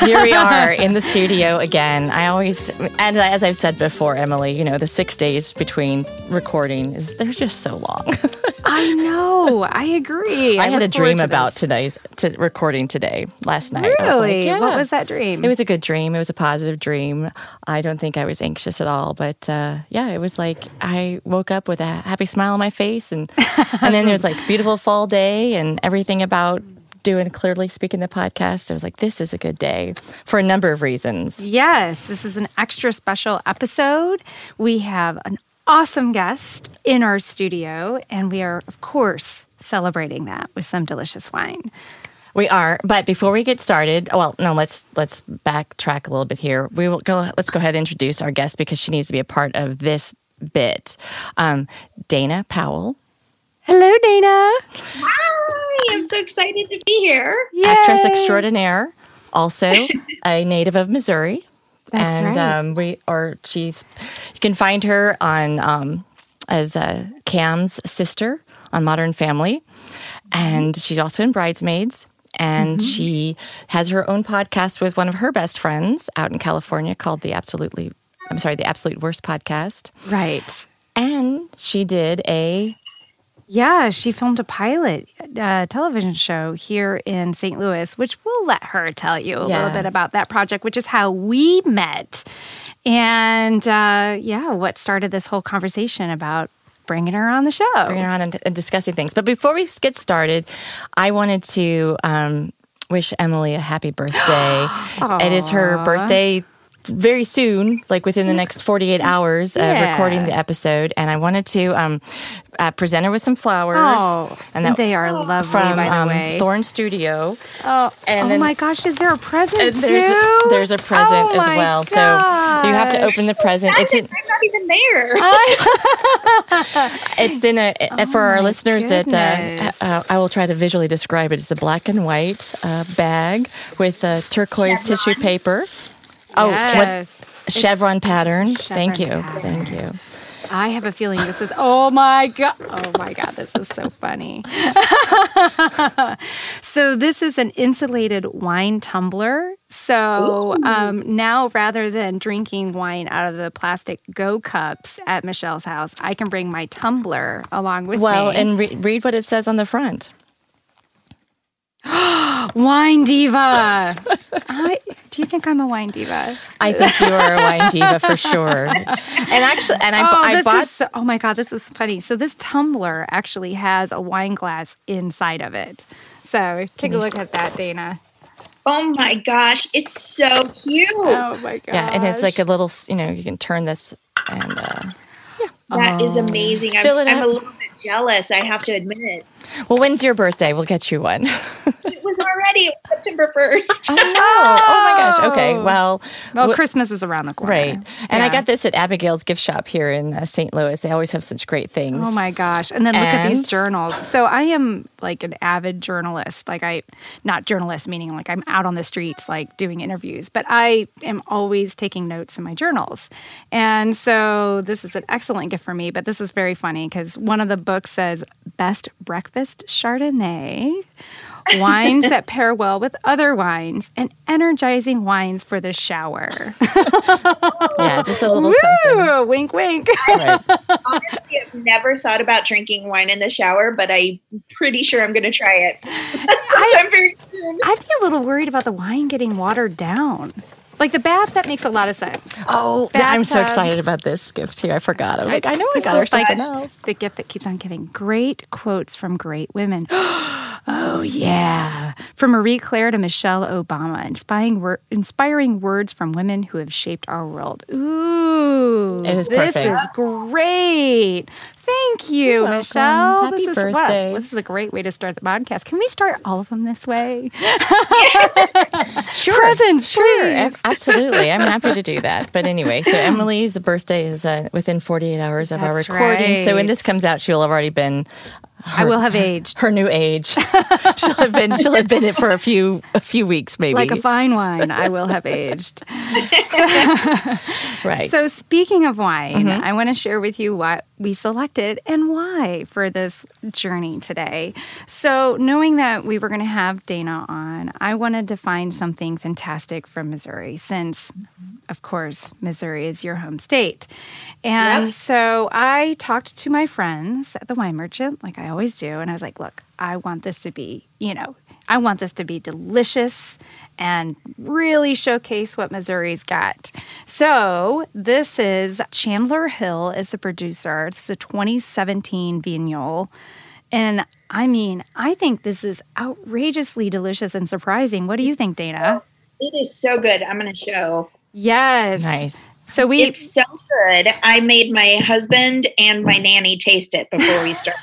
Here we are in the studio again. I always, and as I've said before, Emily, you know, the six days between recording is they're just so long. I know. I agree. I, I had a dream to about today's to recording today last night. Really? Like, yeah. What was that dream? It was a good dream. It was a positive dream. I don't think I was anxious at all, but uh, yeah, it was like I woke up with a happy smile on my face, and and then there's like beautiful fall day and everything about doing Clitorally Speaking the podcast, I was like, this is a good day for a number of reasons. Yes, this is an extra special episode. We have an awesome guest in our studio, and we are, of course, celebrating that with some delicious wine. We are, but before we get started, well, no, let's let's backtrack a little bit here. We will go. Let's go ahead and introduce our guest because she needs to be a part of this bit. Um, Dana Powell. Hello, Dana. Hi, I'm so excited to be here. Yay. Actress extraordinaire, also a native of Missouri. That's and right. um, we or she's you can find her on um, as uh, Cam's sister on Modern Family, and she's also in Bridesmaids. And mm-hmm. she has her own podcast with one of her best friends out in California called the Absolutely, I'm sorry, the Absolute Worst Podcast. Right. And she did a yeah, she filmed a pilot uh, television show here in St. Louis, which we'll let her tell you a yeah. little bit about that project, which is how we met. And uh, yeah, what started this whole conversation about bringing her on the show. Bringing her on and, and discussing things. But before we get started, I wanted to um, wish Emily a happy birthday. it is her birthday very soon, like within the next 48 hours of yeah. recording the episode. And I wanted to um, uh, present her with some flowers. Oh, and that, they are lovely, from, by the um, way. Thorn Studio. Oh, and oh then, my gosh, is there a present there's, too? There's a present oh as well. Gosh. So you have to open the present. It's in, I'm not even there. it's in a, oh for our listeners goodness. that uh, uh, I will try to visually describe it. It's a black and white uh, bag with a turquoise Chevron. tissue paper. Oh, yes. what's chevron pattern? Chevron Thank you. pattern. Thank you. I have a feeling this is, oh my God. Oh my God, this is so funny. so, this is an insulated wine tumbler. So, um, now rather than drinking wine out of the plastic go cups at Michelle's house, I can bring my tumbler along with well, me. Well, and re- read what it says on the front. wine diva. I, do you think I'm a wine diva? I think you are a wine diva for sure. And actually, and I, oh, I this bought. Is so, oh my god, this is funny. So this tumbler actually has a wine glass inside of it. So take a look at that, Dana. Oh my gosh, it's so cute. Oh my god. Yeah, and it's like a little. You know, you can turn this and. Uh, That is amazing. I'm, Fill it I'm a up. Little bit jealous, I have to admit. well, when's your birthday? We'll get you one. It was already September 1st. Oh no! Oh my gosh. Okay. Well. Well, wh- Christmas is around the corner. Right. And I got this at Abigail's gift shop here in uh, St. Louis. They always have such great things. Oh my gosh. And then look at these journals. So I am like an avid journalist. Like I not journalist meaning like I'm out on the streets like doing interviews, but I am always taking notes in my journals. And so this is an excellent gift for me, but this is very funny cuz one of the books says best breakfast chardonnay. Wines that pair well with other wines and energizing wines for the shower. Yeah, just a little something. Wink, wink. Right. Honestly, I've never thought about drinking wine in the shower, but I'm pretty sure I'm going to try it sometime very soon. I'd be a little worried about the wine getting watered down. Like the bath, that makes a lot of sense. Oh, yeah, I'm so excited about this gift here. I forgot. I was like, I know I got her is like something else. The gift that keeps on giving. Great quotes from great women. oh, yeah. From Marie Claire to Michelle Obama, inspiring, wor- inspiring words from women who have shaped our world. Ooh. It is This is great. Thank you. Michelle. Happy this is birthday. What, this is a great way to start the podcast. Can we start all of them this way? Sure, presents, sure, please. absolutely. I'm happy to do that. But anyway, so Emily's birthday is uh, within 48 hours of our That's recording. So when this comes out, she'll have already been I will have aged her new age. she'll have been she'll have been it for a few a few weeks maybe. like a fine wine. I will have aged. right. So, speaking of wine, Mm-hmm. I want to share with you what we selected and why for this journey today. So, knowing that we were going to have Dana on, I wanted to find something fantastic from Missouri since, of course, Missouri is your home state. And Yep. so, I talked to my friends at the wine merchant, like I always do, and I was like, look, I want this to be, you know, I want this to be delicious and really showcase what Missouri's got. So, this is Chandler Hill is the producer. It's a 2017 Vignoles. And I mean, I think this is outrageously delicious and surprising. What do you think, Dana? It is so good. I'm going to show. Yes. nice. So we It's so good. I made my husband and my nanny taste it before we started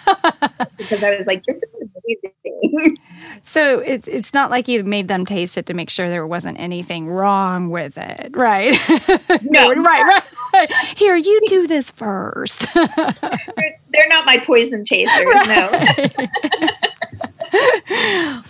because I was like, "This is amazing." so it's it's not like you made them taste it to make sure there wasn't anything wrong with it, right? No, right, right. Here, you do this first. they're, they're not my poison tasters. No,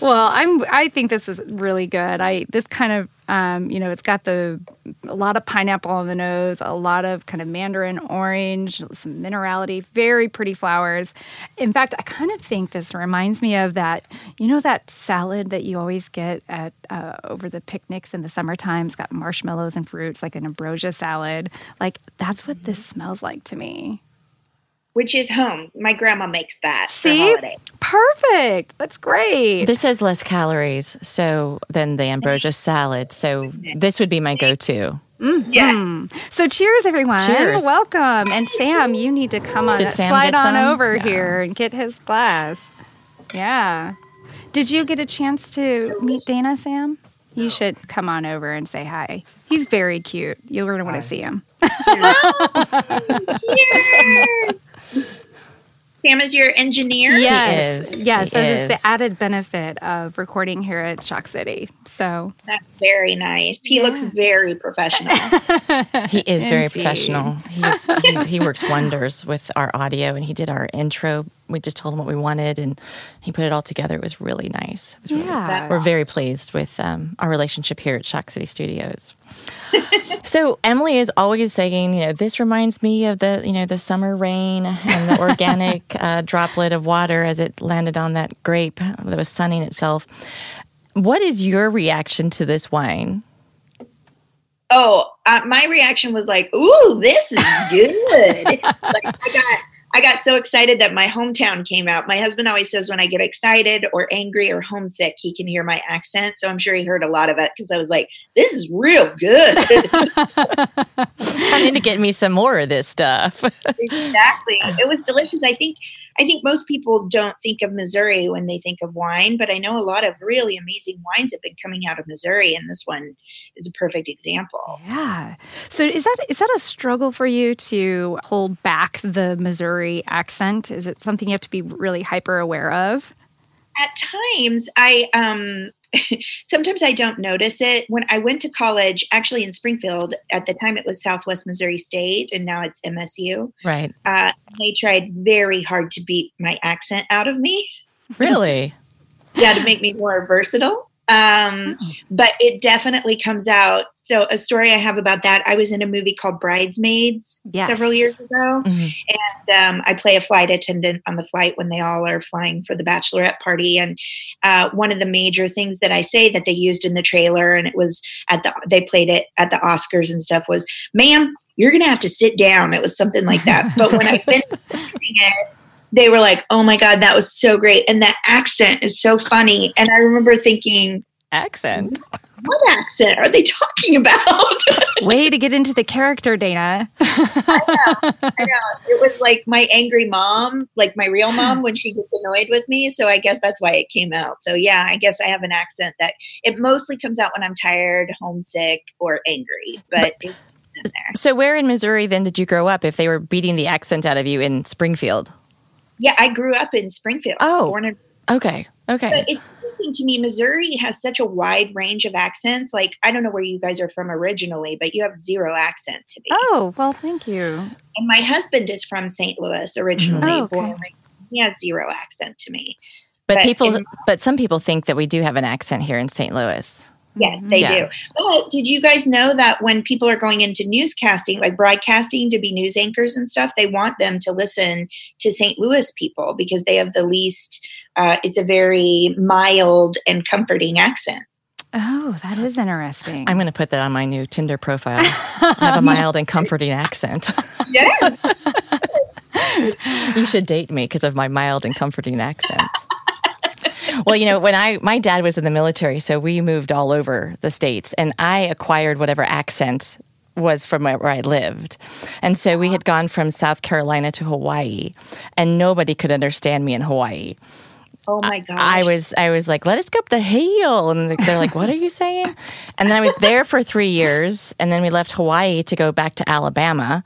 Well, I'm. I think this is really good. I this kind of, um, you know, it's got the a lot of pineapple on the nose, a lot of kind of mandarin orange, some minerality, very pretty flowers. In fact, I kind of think this reminds me of that. You know that salad that you always get at uh, over the picnics in the summertime. It's got marshmallows and fruits, like an ambrosia salad. Like that's what this smells like to me. Which is home. My grandma makes that for See, holiday. perfect. That's great. This has less calories so than the ambrosia salad. So this would be my go-to. Mm-hmm. Yeah, So cheers, everyone. Cheers. Welcome. And Sam, you need to come on, Did Sam slide get on some? over Yeah. here and get his glass. Yeah. Did you get a chance to meet Dana, Sam? You should come on over and say hi. He's very cute. You're going to want to see him. Sam is your engineer. Yes. is. Yes. He So this is is. the added benefit of recording here at Shock City. So That's very nice. He looks very professional. He is very professional. He's, he, he works wonders with our audio, and he did our intro. We just told him what we wanted, and he put it all together. It was really nice. It was really- Yeah. we're very pleased with um, our relationship here at Shock City Studios. so Emily is always saying, you know, this reminds me of the, you know, the summer rain and the organic uh, droplet of water as it landed on that grape that was sunning itself. What is your reaction to this wine? oh, uh, my reaction was like, "Ooh, this is good!" like I got, I got so excited that my hometown came out. My husband always says when I get excited or angry or homesick, he can hear my accent. So I'm sure he heard a lot of it because I was like, "This is real good." I need to get me some more of this stuff. exactly. It was delicious. I think I think most people don't think of Missouri when they think of wine, but I know a lot of really amazing wines have been coming out of Missouri and this one is a perfect example. Yeah. So is that is that a struggle for you to hold back the Missouri accent? Is it something you have to be really hyper aware of? At times I um sometimes I don't notice it. When I went to college, actually in Springfield, at the time it was Southwest Missouri State and now it's MSU. right. Uh, they tried very hard to beat my accent out of me. Really? yeah to make me more versatile um but it definitely comes out so a story i have about that i was in a movie called bridesmaids Yes. several years ago Mhm. and um, i play a flight attendant on the flight when they all are flying for the bachelorette party and uh, one of the major things that i say that they used in the trailer and it was at the they played it at the oscars and stuff was ma'am you're gonna have to sit down it was something like that but when i finished it they were like, "Oh my god, that was so great!" And that accent is so funny. And I remember thinking, Accent. "What accent are they talking about?" Way to get into the character, Dana. I know it was like my angry mom, like my real mom, when she gets annoyed with me. So I guess that's why it came out. So yeah, I guess I have an accent that it mostly comes out when I'm tired, homesick, or angry. But it's in there. So, where in Missouri then did you grow up if they were beating the accent out of you in Springfield? Yeah, I grew up in Springfield. Oh. born and Okay. Okay. But it's interesting to me. Missouri has such a wide range of accents. Like I don't know where you guys are from originally, but you have zero accent to me. Oh, well, thank you. And my husband is from St. Louis originally. Oh, okay. He has zero accent to me. but, but people, in- but some people think that we do have an accent here in St. Louis. Yes, they Yeah. do. But did you guys know that when people are going into newscasting, like broadcasting to be news anchors and stuff, they want them to listen to St. Louis people because they have the least, uh, it's a very mild and comforting accent. Oh, that is interesting. I'm going to put that on my new Tinder profile. I have a mild and comforting accent. Yeah. you should date me because of my mild and comforting accent. Well, you know, when I my dad was in the military, so we moved all over the states, and I acquired whatever accent was from where I lived. And so we had gone from South Carolina to Hawaii, and nobody could understand me in Hawaii. oh my gosh. I was I was like, let us go up the hill, and they're like, what are you saying? And then I was there for three years, and then we left Hawaii to go back to Alabama.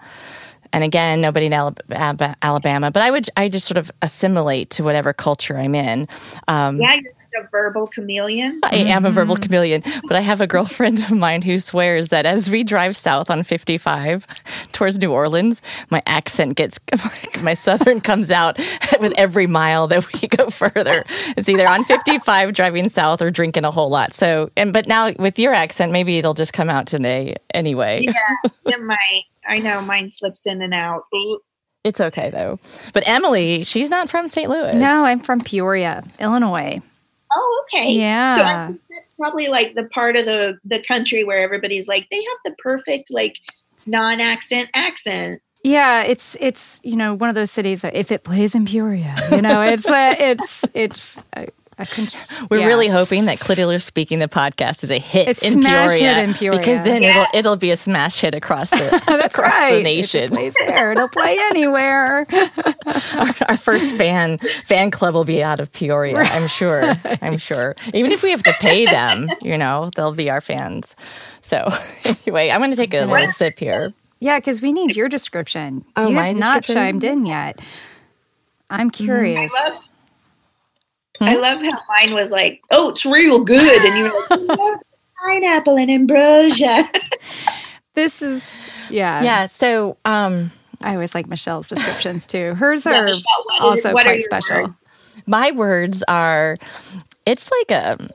And again, nobody in Alabama, but I would I just sort of assimilate to whatever culture I'm in. Um, yeah, you're a verbal chameleon. I am a mm-hmm. verbal chameleon, but I have a girlfriend of mine who swears that as we drive south on 55 towards New Orleans, my accent gets, my southern comes out with every mile that we go further. It's either on 55 driving south or drinking a whole lot. So, and but now with your accent, maybe it'll just come out today anyway. Yeah, yeah, my I know mine slips in and out. It's okay though. But Emily, she's not from St. Louis. no, I'm from Peoria, Illinois. Oh, okay. Yeah. So I think that's probably like the part of the the country where everybody's like they have the perfect like non-accent accent. Yeah, it's it's you know one of those cities that if it plays in Peoria, you know it's uh, it's it's. I, I We're yeah. really hoping that Clitorally Speaking the podcast is a hit A in smash Peoria, hit in Peoria. because then Yeah. it'll it'll be a smash hit across the That's across right. the If it nation. plays there. It'll play anywhere. Our, our first fan fan club will be out of Peoria. I'm sure. I'm sure. Even if we have to pay them, you know, they'll be our fans. So anyway, I'm going to take a little sip here. Yeah, because we need your description. Oh, you my have not chimed in yet. I'm mm-hmm. curious. I love, I love how mine was like, oh, it's real good, and you were like, "I pineapple and ambrosia. This is yeah. Yeah. So um, I always like Michelle's descriptions too. Hers Yeah, are Michelle, what is- also what quite your special. words? my words are. It's like a.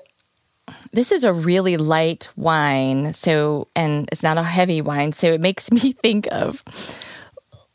This is a really light wine, so and it's not a heavy wine, so it makes me think of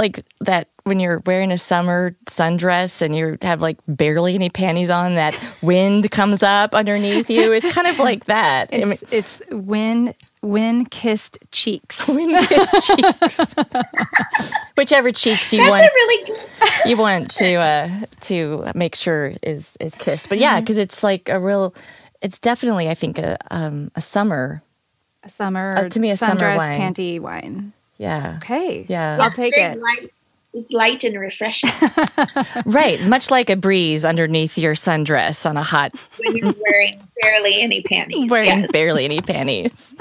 like that when you're wearing a summer sundress and you have like barely any panties on, that wind comes up underneath you. It's kind of like that. I mean, It's, wind, when kissed cheeks. wind kissed cheeks, whichever cheeks you That's want really you want to uh, to make sure is is kissed. But yeah, because it's like a real. It's definitely, I think, a um, a summer. A summer Uh, to me, a summer sundress wine. panty wine. Yeah, Okay. Yeah. I'll take it. Light. It's light and refreshing right. Much like a breeze underneath your sundress on a hot, when you're wearing barely any panties. wearing Yes. barely any panties.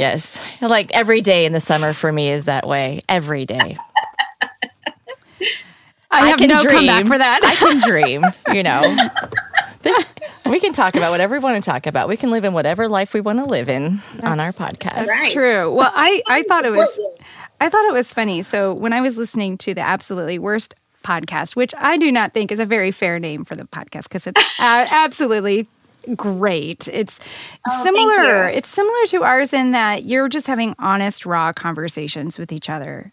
yes, like every day in the summer for me is that way. Every day. I have can no comeback for that. I can dream. You know, this we can talk about whatever we want to talk about. We can live in whatever life we want to live in on our podcast. That's Right. true. Well, I, I thought it was I thought it was funny. So when I was listening to the absolutely worst podcast, which I do not think is a very fair name for the podcast because it's a- absolutely great. It's Oh, similar. It's similar to ours in that you're just having honest, raw conversations with each other.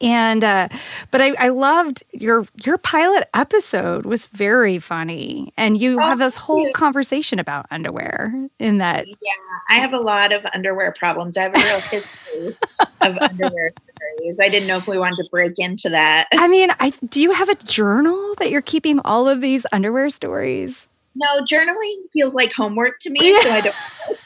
And uh, but I, I loved your your pilot episode was very funny, and you Oh, have this whole you. conversation about underwear in that Yeah, I have a lot of underwear problems. I have a real history of underwear stories. I didn't know if we wanted to break into that. I mean, I do you have a journal that you're keeping all of these underwear stories? No, journaling feels like homework to me, so I don't.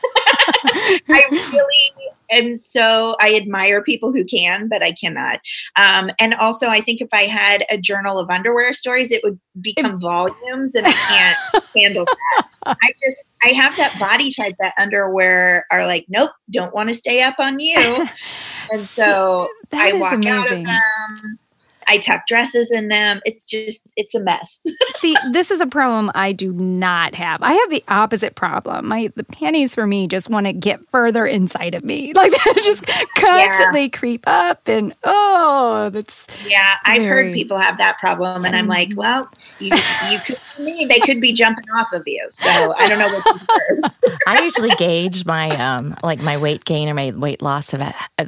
I really am so. I admire people who can, but I cannot. Um, and also, I think if I had a journal of underwear stories, it would become volumes, and I can't handle that. I just, I have that body type that underwear are like, nope, don't want to stay up on you, and so That I walk out of amazing. them. I tuck dresses in them. It's just, it's a mess. See, this is a problem I do not have. I have the opposite problem. My the panties for me just want to get further inside of me. Like they just constantly yeah. creep up and oh, that's Yeah, I've very... heard people have that problem and I'm like, mm-hmm. well, you, you could me, they could be jumping off of you. So I don't know what I usually gauge my um like my weight gain or my weight loss of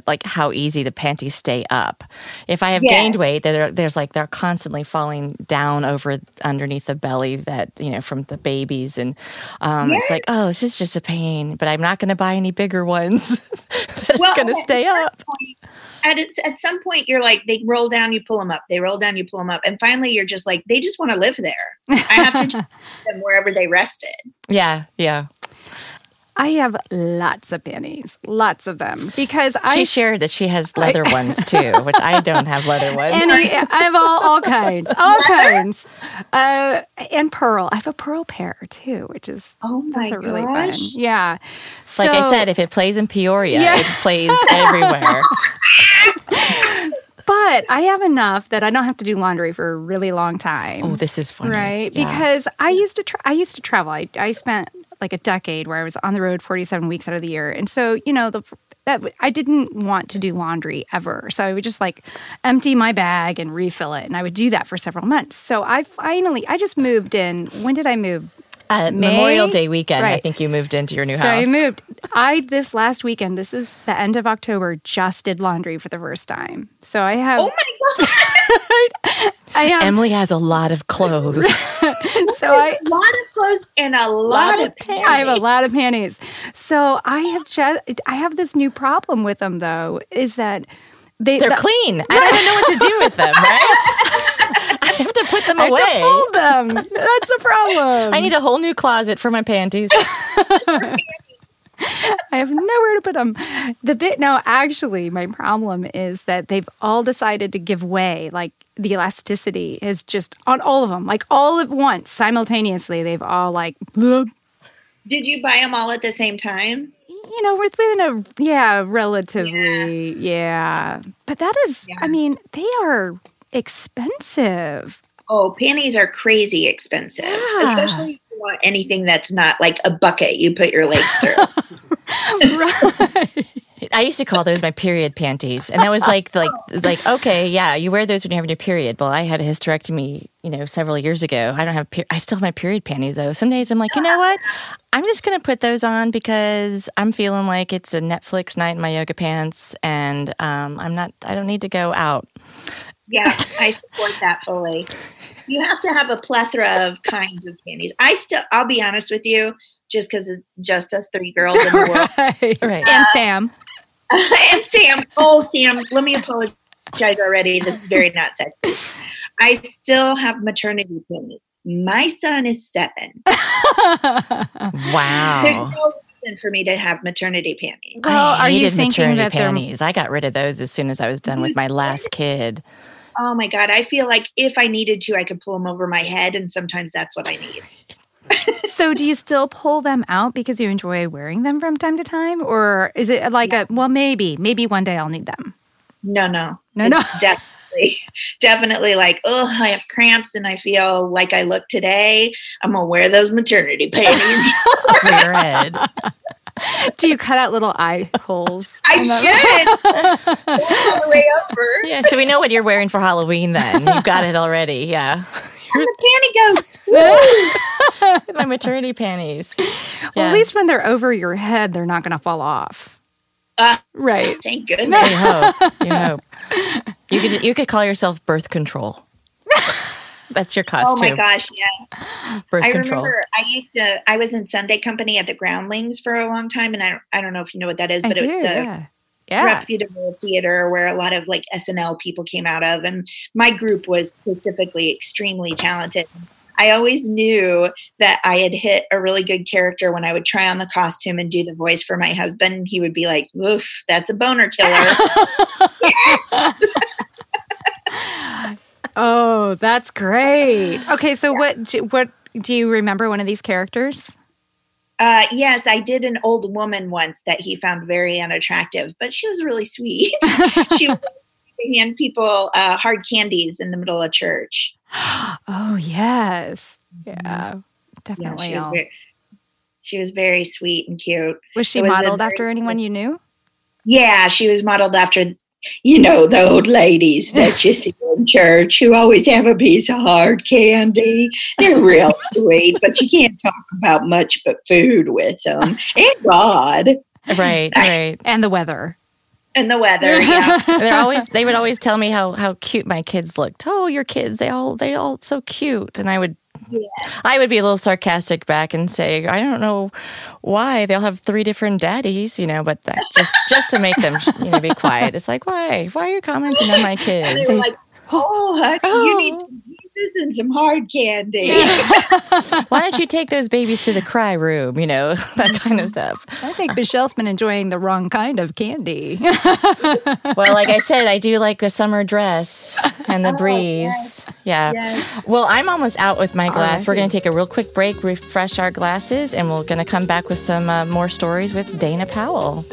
like how easy the panties stay up. If I have yes. gained weight, there's like they're constantly falling down over underneath the belly that you know from the babies, and um, yes. it's like oh, this is just a pain. But I'm not going to buy any bigger ones that well, are going to stay up. Point, at at some point, you're like they roll down, you pull them up. They roll down, you pull them up, and finally, you're just like they just want to live there. I have to them wherever they rested. Yeah, yeah. I have lots of panties, lots of them, because I she shared that she has leather I, ones too, which I don't have leather ones. And I, I have all, all kinds, all leather? kinds, uh, and pearl. I have a pearl pair too, which is oh my that's a really fun. Yeah, so, like I said, if it plays in Peoria, yeah. it plays everywhere. but I have enough that I don't have to do laundry for a really long time. Oh, this is funny, right? Yeah. Because I used to tra- I used to travel. I, I spent like a decade where I was on the road 47 weeks out of the year. And so, you know, the that I didn't want to do laundry ever. So I would just like empty my bag and refill it. And I would do that for several months. So I finally I just moved in. When did I move? Uh, Memorial Day weekend, right. I think you moved into your new so house. So I moved. I this last weekend. This is the end of October. Just did laundry for the first time. So I have. Oh my god! I have, Emily has a lot of clothes. so I a lot of clothes and a lot, lot of panties. I have a lot of panties. So I have just I have this new problem with them though. Is that they they're the, clean. I don't know what to do with them. Right? I have to put them I away. Have to hold them. That's a problem. I need a whole new closet for my panties. I have nowhere to put them. The bit no, actually, my problem is that they've all decided to give way. Like the elasticity is just on all of them, like all at once, simultaneously. They've all like. Did you buy them all at the same time? You know, we're within a yeah, relatively yeah. yeah. But that is, yeah. I mean, they are expensive. Oh, panties are crazy expensive, yeah. especially want anything that's not like a bucket you put your legs through. right. I used to call those my period panties, and that was like like like okay, yeah, you wear those when you're having your period. Well, I had a hysterectomy, you know, several years ago. I don't have, per- I still have my period panties though. Some days I'm like, you know what, I'm just gonna put those on because I'm feeling like it's a Netflix night in my yoga pants, and um, I'm not, I don't need to go out. Yeah, I support that fully. You have to have a plethora of kinds of candies. I still, I'll be honest with you, just because it's just us three girls in the world. right. right. Uh, and Sam. and Sam. Oh, Sam, let me apologize already. This is very not sexy. I still have maternity panties. My son is seven. wow. There's no reason for me to have maternity panties. Well, I are you thinking maternity panties. I got rid of those as soon as I was done with my last kid. Oh my god! I feel like if I needed to, I could pull them over my head, and sometimes that's what I need. So do you still pull them out because you enjoy wearing them from time to time? Or is it uh, like a well maybe maybe one day i'll need them. No no. No no. definitely definitely like oh i have cramps and i feel like i look today. I'm gonna wear those maternity panties. Red do you cut out little eye holes? I should. all the way over. Yeah, so we know what you're wearing for Halloween then. You've got it already. Yeah. I'm a panty ghost. My maternity panties. Well, at least when they're over your head, they're not going to fall off. Uh, right. Thank goodness. You hope. You hope. You could you could call yourself birth control. That's your costume. Oh my gosh, yeah. Birth I control. remember I used to I was in Sunday company at the Groundlings for a long time and I don't, I don't know if you know what that is, but I it's do, a yeah yeah. reputable theater where a lot of like SNL people came out of. And my group was specifically extremely talented. I always knew that I had hit a really good character when I would try on the costume and do the voice for my husband. He would be like, oof, that's a boner killer. yes. Oh, that's great. Okay, so yeah. what what do you remember one of these characters? Uh, yes, I did an old woman once that he found very unattractive, but she was really sweet. she hand people uh, hard candies in the middle of church. oh yes, yeah, Yeah, definitely. she, was very, she was very sweet and cute. was she was modeled after anyone you knew? Yeah, she was modeled after, you know, the old ladies that you see in church who always have a piece of hard candy. They're real sweet, but you can't talk about much but food with them and God Right, right. And the weather. and the weather. Yeah. They're always they would always tell me how how cute my kids looked. Oh, your kids, they all they all so cute. And I would Yes. I would be a little sarcastic back and say, I don't know why they'll have three different daddies, you know, but that just just to make them you know be quiet. It's like why why are you commenting on my kids? like, oh, honey, you need oh. some Jesus and some hard candy. Why don't you take those babies to the cry room? You know that kind of stuff. I think Michelle's been enjoying the wrong kind of candy. Well, like I said, I do like a summer dress and the breeze. Yeah. Yes. Well, I'm almost out with my glass. We're going to take a real quick break, refresh our glasses, and we're going to come back with some uh, more stories with Dana Powell.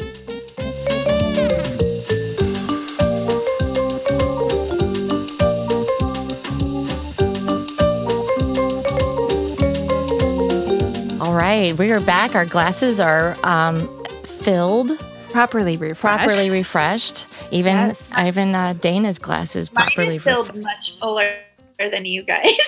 Right, we are back. Our glasses are um, filled, Properly refreshed. properly refreshed. Even Yes. even uh, Dana's glasses Mine properly is filled refreshed. much fuller than you guys.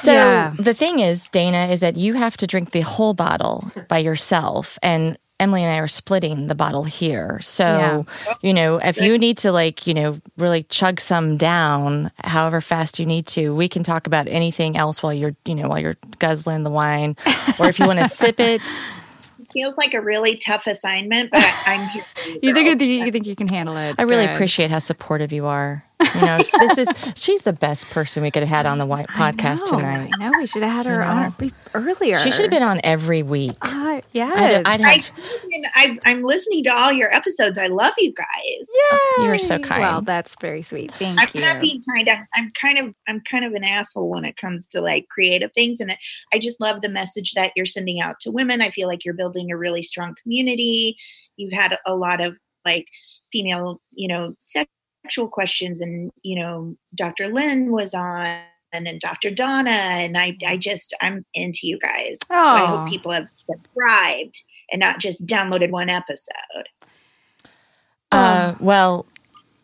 So Yeah. the thing is, Dana, is that you have to drink the whole bottle by yourself, and Emily and I are splitting the bottle here. So you know, if you need to like you know really chug some down, however fast you need to, we can talk about anything else while you're you know while you're guzzling the wine, or if you want to sip it. Feels like a really tough assignment, but I, I'm here. for You think girls. it, you think you can handle it? I really Good. appreciate how supportive you are. You know, this is she's the best person we could have had on the white podcast I know, tonight. I know we should have had her You on know. be- earlier. She should have been on every week. Uh, I'd, yes. I'd I, have, I, I'm listening to all your episodes. I love you guys. Yeah, you are so kind. Well, that's very sweet. Thank I'm you. not being kind. I'm, I'm kind of I'm kind of an asshole when it comes to like creative things, and I just love the message that you're sending out to women. I feel like you're building a really strong community. You've had a lot of like female, you know, sexual questions, and you know, Dr. Lynn was on. And then Dr. Donna, and I, I just, I'm into you guys. So I hope people have subscribed and not just downloaded one episode. Uh, well, I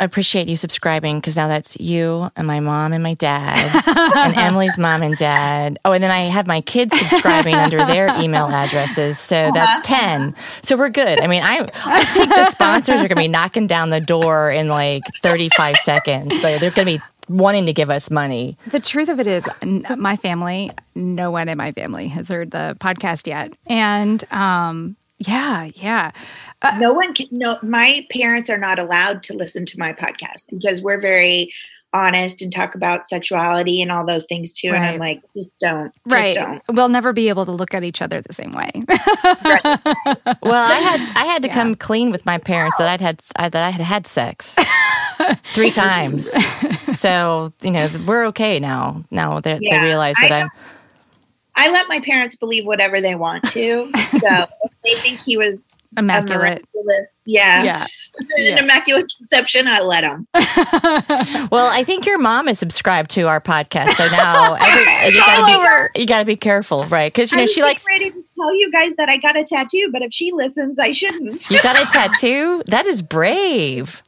appreciate you subscribing because now that's you and my mom and my dad and Emily's mom and dad. Oh, and then I have my kids subscribing under their email addresses. So that's 10. So we're good. I mean, I, I think the sponsors are going to be knocking down the door in like 35 seconds. So they're going to be wanting to give us money. The truth of it is, n- my family, no one in my family has heard the podcast yet. And um, yeah, yeah. Uh, no one can no my parents are not allowed to listen to my podcast because we're very honest and talk about sexuality and all those things too and i'm like just don't just Right. don't We'll never be able to look at each other the same way. Well, I had I had to come clean with my parents that I'd had I, that I had had sex three times. So you know we're okay now. Now Yeah, they realize I that I'm don't- i let my parents believe whatever they want to so they think he was Immaculate. miraculous yeah, Yeah. an immaculate conception i let them well. I think your mom is subscribed to our podcast, so now every, you gotta be you gotta be careful, right? Because you know she likes. ready to tell you guys that i got a tattoo but if she listens i shouldn't You got a tattoo? That is brave.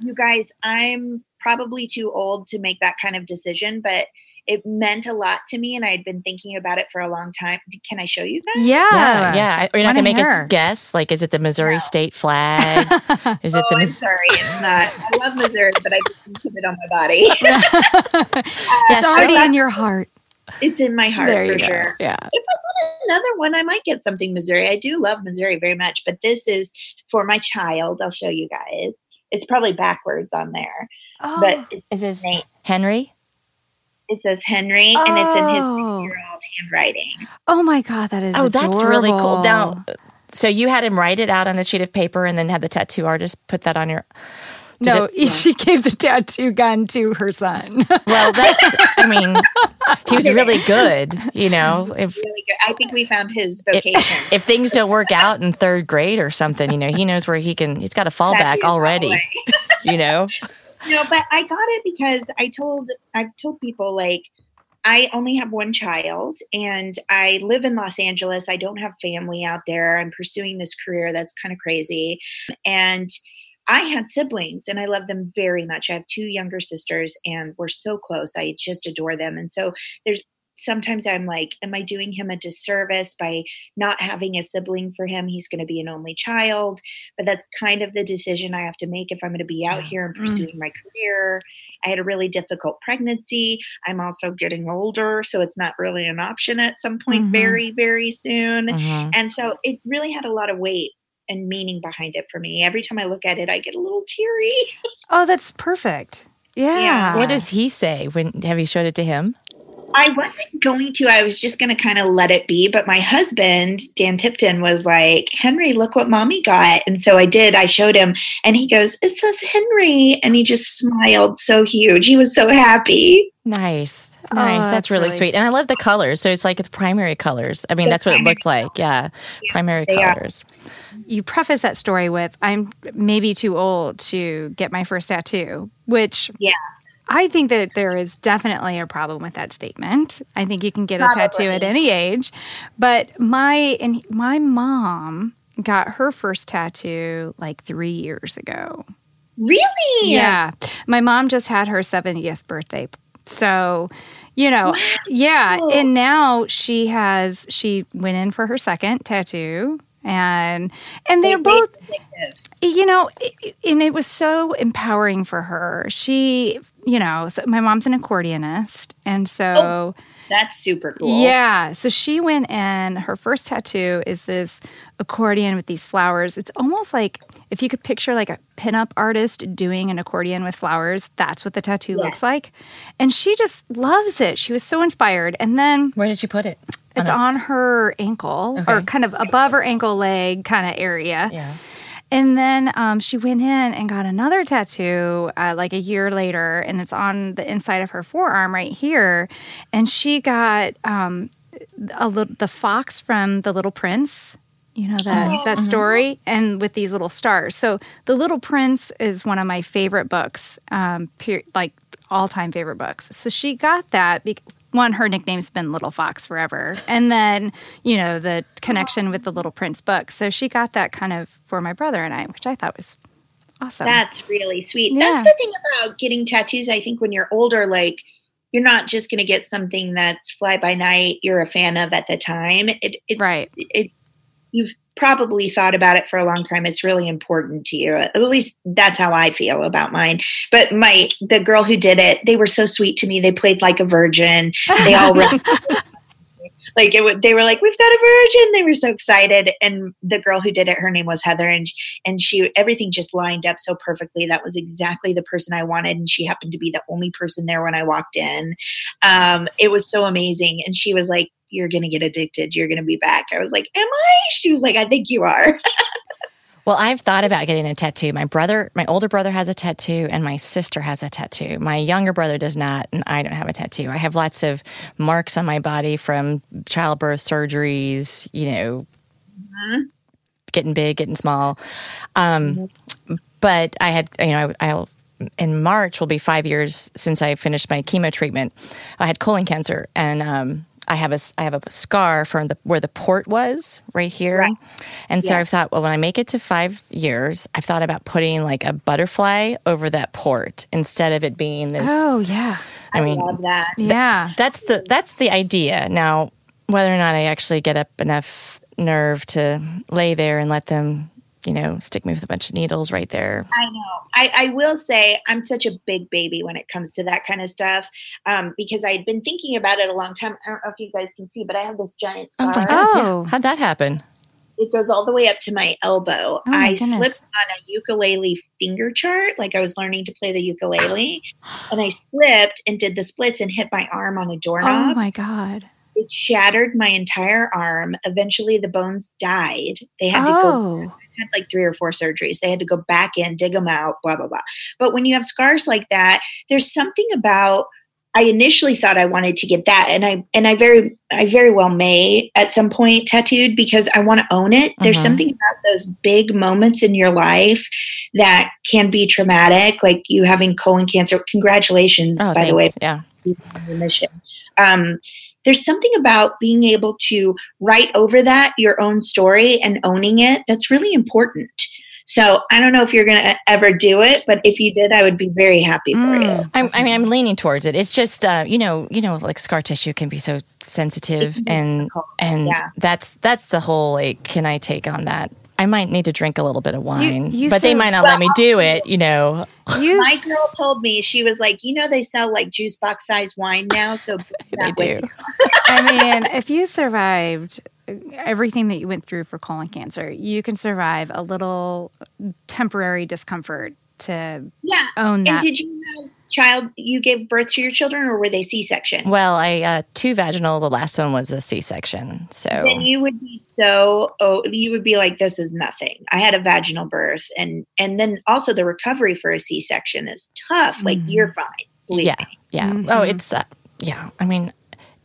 you guys, I'm probably too old to make that kind of decision, but it meant a lot to me and I'd been thinking about it for a long time. Can I show you guys? Yeah. Yeah, yeah. Are you not gonna make Wanna us guess? Like, is it the Missouri No. state flag? Is it Oh, the I'm Mis- sorry, it's not. I love Missouri, but I just put it on my body. It's already in your heart. it's in my heart there for you go. sure. Yeah. If I want another one, I might get something Missouri. I do love Missouri very much, but this is for my child. I'll show you guys. It's probably backwards on there, Oh. but it, Is this Nate. Henry? It says Henry and it's in his Oh. six-year-old handwriting. oh my God, that is Oh, that's really cool. Now, so you had him write it out on a sheet of paper and then had the tattoo artist put that on your. Did no, it- she gave the tattoo gun to her son. Well, that's. I mean, he was really good. You know, if Really good. I think we found his vocation. if things don't work out in third grade or something, you know, he knows where he can. He's got a fallback already. you know? No, but I got it because I told I've told people like I only have one child and I live in Los Angeles. I don't have family out there. I'm pursuing this career that's kind of crazy. And I had siblings and I love them very much. I have two younger sisters and we're so close. I just adore them. And so there's sometimes I'm like, am I doing him a disservice by not having a sibling for him? He's going to be an only child. But that's kind of the decision I have to make if I'm going to be out here and mm. pursuing mm. my career. I had a really difficult pregnancy. I'm also getting older, so it's not really an option at some point mm-hmm. very, very soon. Mm-hmm. And so it really had a lot of weight and meaning behind it for me. Every time I look at it, I get a little teary. oh, that's perfect. Yeah. yeah. What does he say when have you showed it to him? I wasn't going to. I was just going to kind of let it be. But my husband, Dan Tipton, was like, Henry, look what mommy got. And so I did. I showed him, and he goes, It says Henry. And he just smiled so huge. He was so happy. Nice. Nice. Oh, that's, that's, really, really sweet. And I love the colors. So it's like the primary colors. I mean, the that's what it looked colors. like. Yeah. yeah primary colors. Are. You preface that story with, I'm maybe too old to get my first tattoo, which yeah. I think that there is definitely a problem with that statement. I think you can get Probably. a tattoo at any age, but my and my mom got her first tattoo like 3 years ago. Really? Yeah. My mom just had her 70th birthday. So, you know, wow. yeah, and now she has she went in for her second tattoo and and they're both you know and it was so empowering for her she you know so my mom's an accordionist and so oh, that's super cool yeah so she went and her first tattoo is this accordion with these flowers it's almost like if you could picture like a pinup artist doing an accordion with flowers that's what the tattoo yes. looks like and she just loves it she was so inspired and then where did she put it it's on her ankle okay. or kind of above her ankle leg kind of area. Yeah. And then um, she went in and got another tattoo uh, like a year later, and it's on the inside of her forearm right here. And she got um, a little, the fox from The Little Prince. You know that oh, that uh-huh. story, and with these little stars. So, The Little Prince is one of my favorite books, um, per- like all time favorite books. So she got that be- one, her nickname's been Little Fox forever. And then, you know, the connection with the Little Prince book. So she got that kind of for my brother and I, which I thought was awesome. That's really sweet. Yeah. That's the thing about getting tattoos. I think when you're older, like, you're not just going to get something that's fly by night you're a fan of at the time. It, it's right. It, you've probably thought about it for a long time. It's really important to you. At least that's how I feel about mine. But my the girl who did it, they were so sweet to me. They played like a virgin. They all like it. They were like, "We've got a virgin." They were so excited. And the girl who did it, her name was Heather, and and she everything just lined up so perfectly. That was exactly the person I wanted, and she happened to be the only person there when I walked in. Um, it was so amazing, and she was like you're going to get addicted. You're going to be back. I was like, Am I? She was like, I think you are. well, I've thought about getting a tattoo. My brother, my older brother has a tattoo, and my sister has a tattoo. My younger brother does not, and I don't have a tattoo. I have lots of marks on my body from childbirth surgeries, you know, mm-hmm. getting big, getting small. Um, mm-hmm. But I had, you know, I, I'll in March will be five years since I finished my chemo treatment. I had colon cancer, and um, I have a I have a scar from the where the port was right here, right. and so I've thought, well, when I make it to five years, I've thought about putting like a butterfly over that port instead of it being this. Oh yeah, I, I mean, love that. Yeah, that's the that's the idea. Now, whether or not I actually get up enough nerve to lay there and let them you know, stick me with a bunch of needles right there. I know. I, I will say I'm such a big baby when it comes to that kind of stuff um, because I had been thinking about it a long time. I don't know if you guys can see, but I have this giant scar. Oh my God. Oh. How'd that happen? It goes all the way up to my elbow. Oh my I goodness. slipped on a ukulele finger chart, like I was learning to play the ukulele, and I slipped and did the splits and hit my arm on a doorknob. Oh my God it shattered my entire arm. Eventually, the bones died. They had oh. to go oh had like three or four surgeries. They had to go back in, dig them out, blah, blah, blah. But when you have scars like that, there's something about I initially thought I wanted to get that, and I and I very I very well may at some point tattooed because I want to own it. There's Mhm. something about those big moments in your life that can be traumatic, like you having colon cancer. Congratulations, Oh, by the way, yeah. remission. Um, there's something about being able to write over that your own story and owning it that's really important. So I don't know if you're going to ever do it, but if you did, I would be very happy for Mm. you. I'm, I mean, I'm leaning towards it. It's just, uh, you know, you know, like scar tissue can be so sensitive, and and Yeah. that's that's the whole like, can I take on that? I might need to drink a little bit of wine, you but they might not let me do it. You know, You My s- girl told me she was like, you know, they sell like juice box size wine now, so bring they do. I mean, if you survived uh, everything that you went through for colon cancer, you can survive a little temporary discomfort to Yeah. own And that. did you have child? You gave birth to your children, or were they C-section? Well, I uh, two vaginal. The last one was a C-section. So then you would be so oh you would be like this is nothing i had a vaginal birth and and then also the recovery for a c-section is tough like Mhm. you're fine believe yeah, me. yeah. Mhm. Oh, it's uh, yeah. I mean,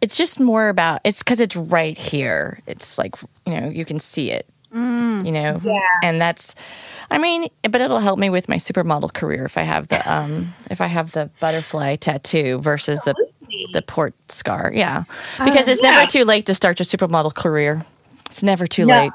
it's just more about it's because it's right here. It's like you know you can see it. Mm. You know, Yeah. and that's. I mean, but it'll help me with my supermodel career if I have the um if I have the butterfly tattoo versus the the port scar. Yeah, because it's yeah. never too late to start your supermodel career. It's never too No. late.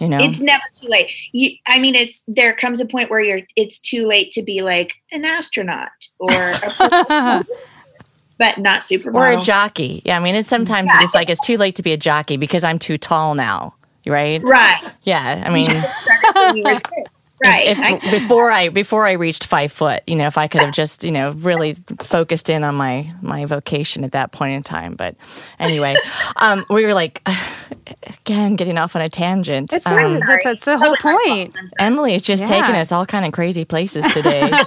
You know, it's never too late you i mean it's there comes a point where you're it's too late to be like an astronaut or a, but not supermodel or a jockey. Yeah, I mean, it's sometimes it's like it's too late to be a jockey because I'm too tall now. Right? right Yeah, I mean. Started when you were six. right if, I- before I before I reached five foot, you know, if I could have just you know really focused in on my my vocation at that point in time. But anyway, um, we were like again getting off on a tangent. It's Um, nice. That's, that's the whole Totally point. Emily is just Yeah. taking us all kind of crazy places today.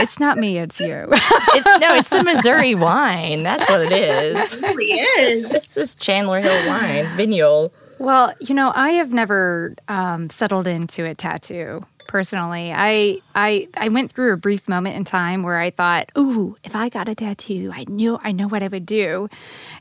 It's not me, it's you. it, no, it's the Missouri wine. That's what it is. It really is It's this Chandler Hill wine, Vignoles. Well, you know, I have never um, settled into a tattoo personally. I I I went through a brief moment in time where I thought, "Ooh, if I got a tattoo, I knew I know what I would do."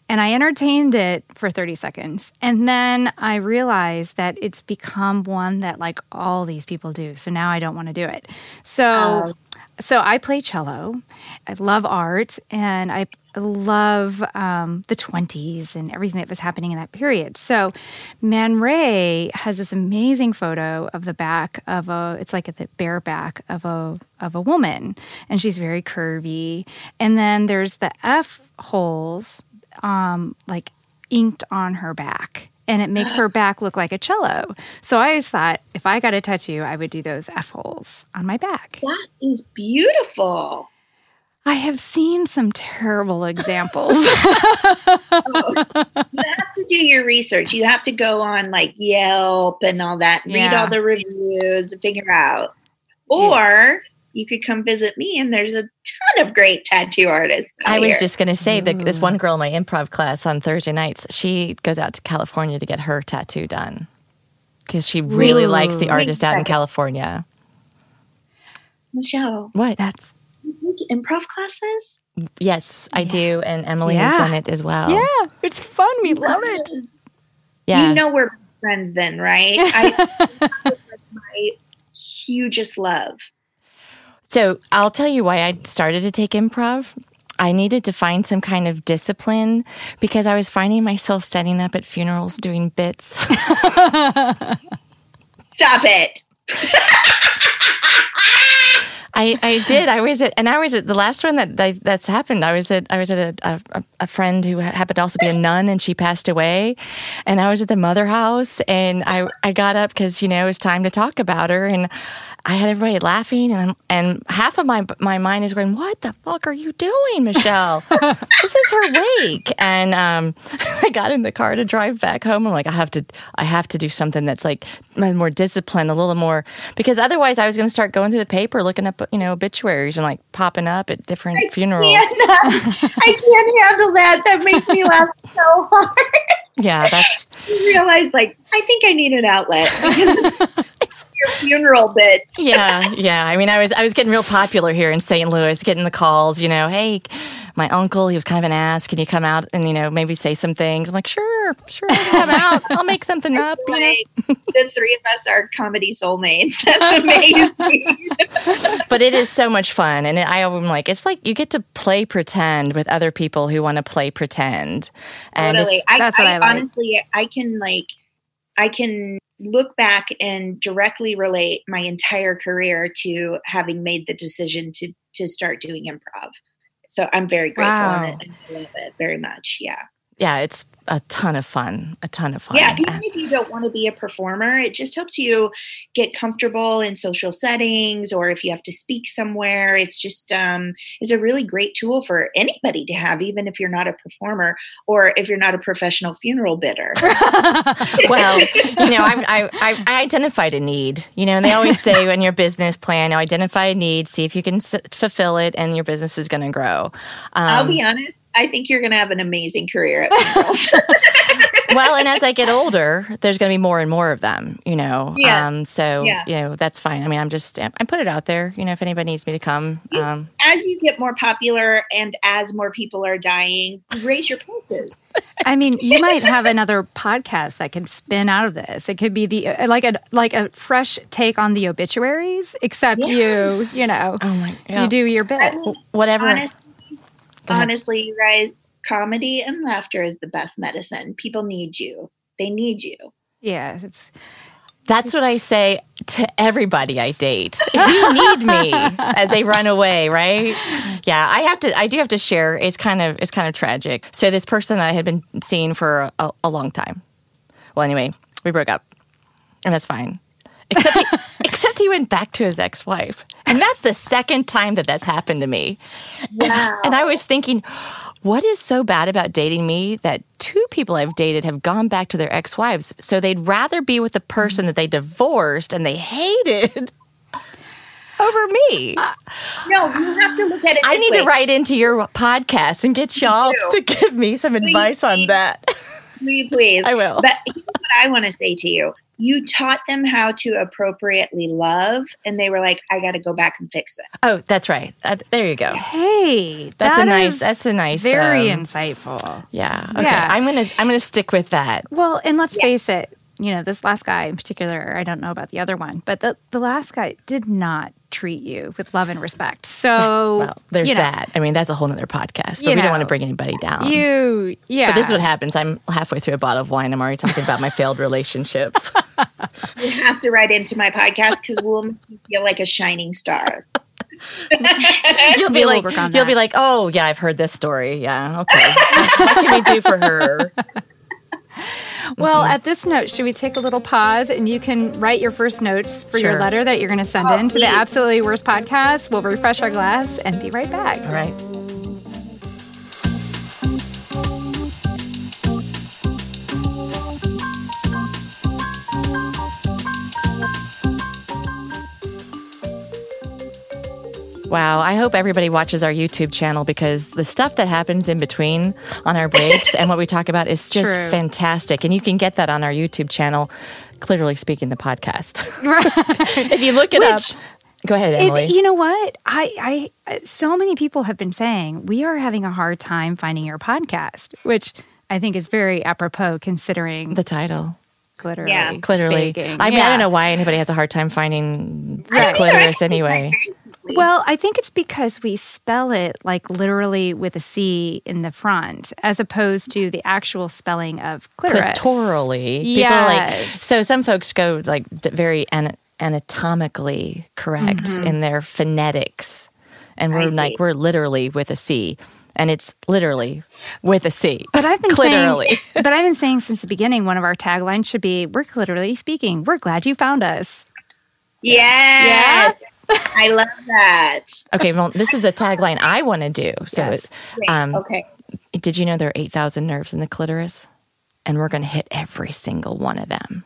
And I entertained it for 30 seconds. And then I realized that it's become one that like all these people do. So now I don't want to do it. So Oh. So I play cello. I love art and I love um, the 20s and everything that was happening in that period. So Man Ray has this amazing photo of the back of a it's like the bare back of a of a woman and she's very curvy. And then there's the F holes um, like inked on her back. And it makes her back look like a cello. So I always thought if I got a tattoo, I would do those F holes on my back. that is beautiful I have seen some terrible examples. Oh, you have to do your research. You have to go on like Yelp and all that, read all the reviews, and figure out. Or you could come visit me, and there's a ton of great tattoo artists. out I was here. just going to say that this one mm. girl in my improv class on Thursday nights, she goes out to California to get her tattoo done because she really Ooh. likes the artist out in. California. Michelle. What? That's improv classes? Yes, I do, and Emily has done it as well. yeah, it's fun. We love it. yeah. You know we're friends then, right? I my hugest love. So I'll tell you why I started to take improv. I needed to find some kind of discipline because I was finding myself standing up at funerals doing bits. Stop it. I, I did. I was at, and I was at the last one that, that that's happened. I was at I was at a, a, a friend who happened to also be a nun, and she passed away. And I was at the mother house, and I I got up because you know it was time to talk about her, and I had everybody laughing, and I'm, and half of my my mind is going, "What the fuck are you doing, Michelle? this is her wake." And um, I got in the car to drive back home. I'm like, I have to I have to do something that's like more disciplined, a little more, because otherwise I was going to start going through the paper, looking up you know obituaries and like popping up at different funerals. Can't- I can't handle that. That makes me laugh so hard. Yeah, that's I realize, like, I think I need an outlet you're funeral bits. yeah, yeah. I mean, I was I was getting real popular here in St. Louis, getting the calls. You know, hey, my uncle, he was kind of an ass. Can you come out and you know maybe say some things? I'm like, sure, sure, I come out. I'll make something up. You know? The three of us are comedy soulmates. That's amazing. But it is so much fun, and I am like, it's like you get to play pretend with other people who want to play pretend. And if- totally. I, That's what I, I like. honestly, I can like, I can look back and directly relate my entire career to having made the decision to to start doing improv. So I'm very grateful Wow. and I I love it very much. Yeah. yeah, it's a ton of fun. A ton of fun. Yeah, even if you don't want to be a performer, it just helps you get comfortable in social settings or if you have to speak somewhere. It's just um is a really great tool for anybody to have, even if you're not a performer or if you're not a professional funeral bidder. well, you know, I, I, I, identified a need, you know, and they always say in your business plan, identify a need, see if you can s- fulfill it, and your business is going to grow. I'll Um, be honest, I think you're going to have an amazing career at funerals. well, and as I get older, there's going to be more and more of them, you know. Yeah. Um, so, Yeah. you know, that's fine. I mean, I'm just, I put it out there, you know, if anybody needs me to come. Yeah. Um, as you get more popular and as more people are dying, raise your prices. I mean, you might have another podcast that can spin out of this. It could be the uh, like a like a fresh take on the obituaries, except you, you know, oh my you do your bit. I mean, Whatever. honest, Go ahead. Honestly, you guys, comedy and laughter is the best medicine. People need you. They need you. yeah, it's That's what I say to everybody I date. You need me as they run away, right? Yeah, I have to. I do have to share. It's kind of it's kind of tragic. So this person I had been seeing for a, a long time. Well, anyway, we broke up, and that's fine. Except he, except he went back to his ex wife, and that's the second time that that's happened to me. Wow. And I was thinking, what is so bad about dating me that two people I've dated have gone back to their ex wives? So they'd rather be with the person that they divorced and they hated over me. Uh, no, you have to look at it. I need way. to write into your podcast and get y'all to give me some advice on Please. that. Please, please. I will. But here's what I want to say to you. You taught them how to appropriately love, and they were like, I got to go back and fix this. Oh, that's right. Uh, there you go. hey, That's a nice- that's a nice, very um, insightful. Yeah. Okay. Yeah. I'm gonna I'm gonna stick with that. Well, and let's Yeah. face it, you know, this last guy in particular, I don't know about the other one, but the, the last guy did not treat you with love and respect. So, Well, there's you know, that. I mean, that's a whole nother podcast. But You we don't want to bring anybody down. You, yeah. But this is what happens. I'm halfway through a bottle of wine. I'm already talking about my failed relationships. You have to write into my podcast because we'll make you feel like a shining star. You'll be We'll like, you'll that. be like, oh yeah, I've heard this story. Yeah, okay. what can we do for her? Well, mm-hmm. at this note, should we take a little pause and you can write your first notes for your letter that you're going to send Oh, in to the. Absolutely Worst podcast? We'll refresh our glass and be right back. All right. Wow, I hope everybody watches our YouTube channel because the stuff that happens in between on our breaks and what we talk about is just True. fantastic. And you can get that on our YouTube channel, Clitorally Speaking, the podcast. Right. if you look it Which- up, go ahead, It- Emily. you know what? I, I, so many people have been saying we are having a hard time finding your podcast, which I think is very apropos considering the title. clitoris. Yeah. Clitorally. speaking. I mean, I don't know why anybody has a hard time finding the Right. clitoris anyway. Well, I think it's because we spell it like literally with a C in the front, as opposed to the actual spelling of clitoris. Clitorally. People are like, so some folks go like very an- anatomically correct Mm-hmm. in their phonetics. And we're I like, we're literally with a C. And it's literally with a C. But I've been Clitorally. saying, but I've been saying since the beginning, one of our taglines should be, "We're literally speaking. We're glad you found us." Yes. Yes. I love that. okay, well, this is the tagline I want to do. So, Yes. it- um, okay. did you know there are 8,000 nerves in the clitoris? And we're going to hit every single one of them.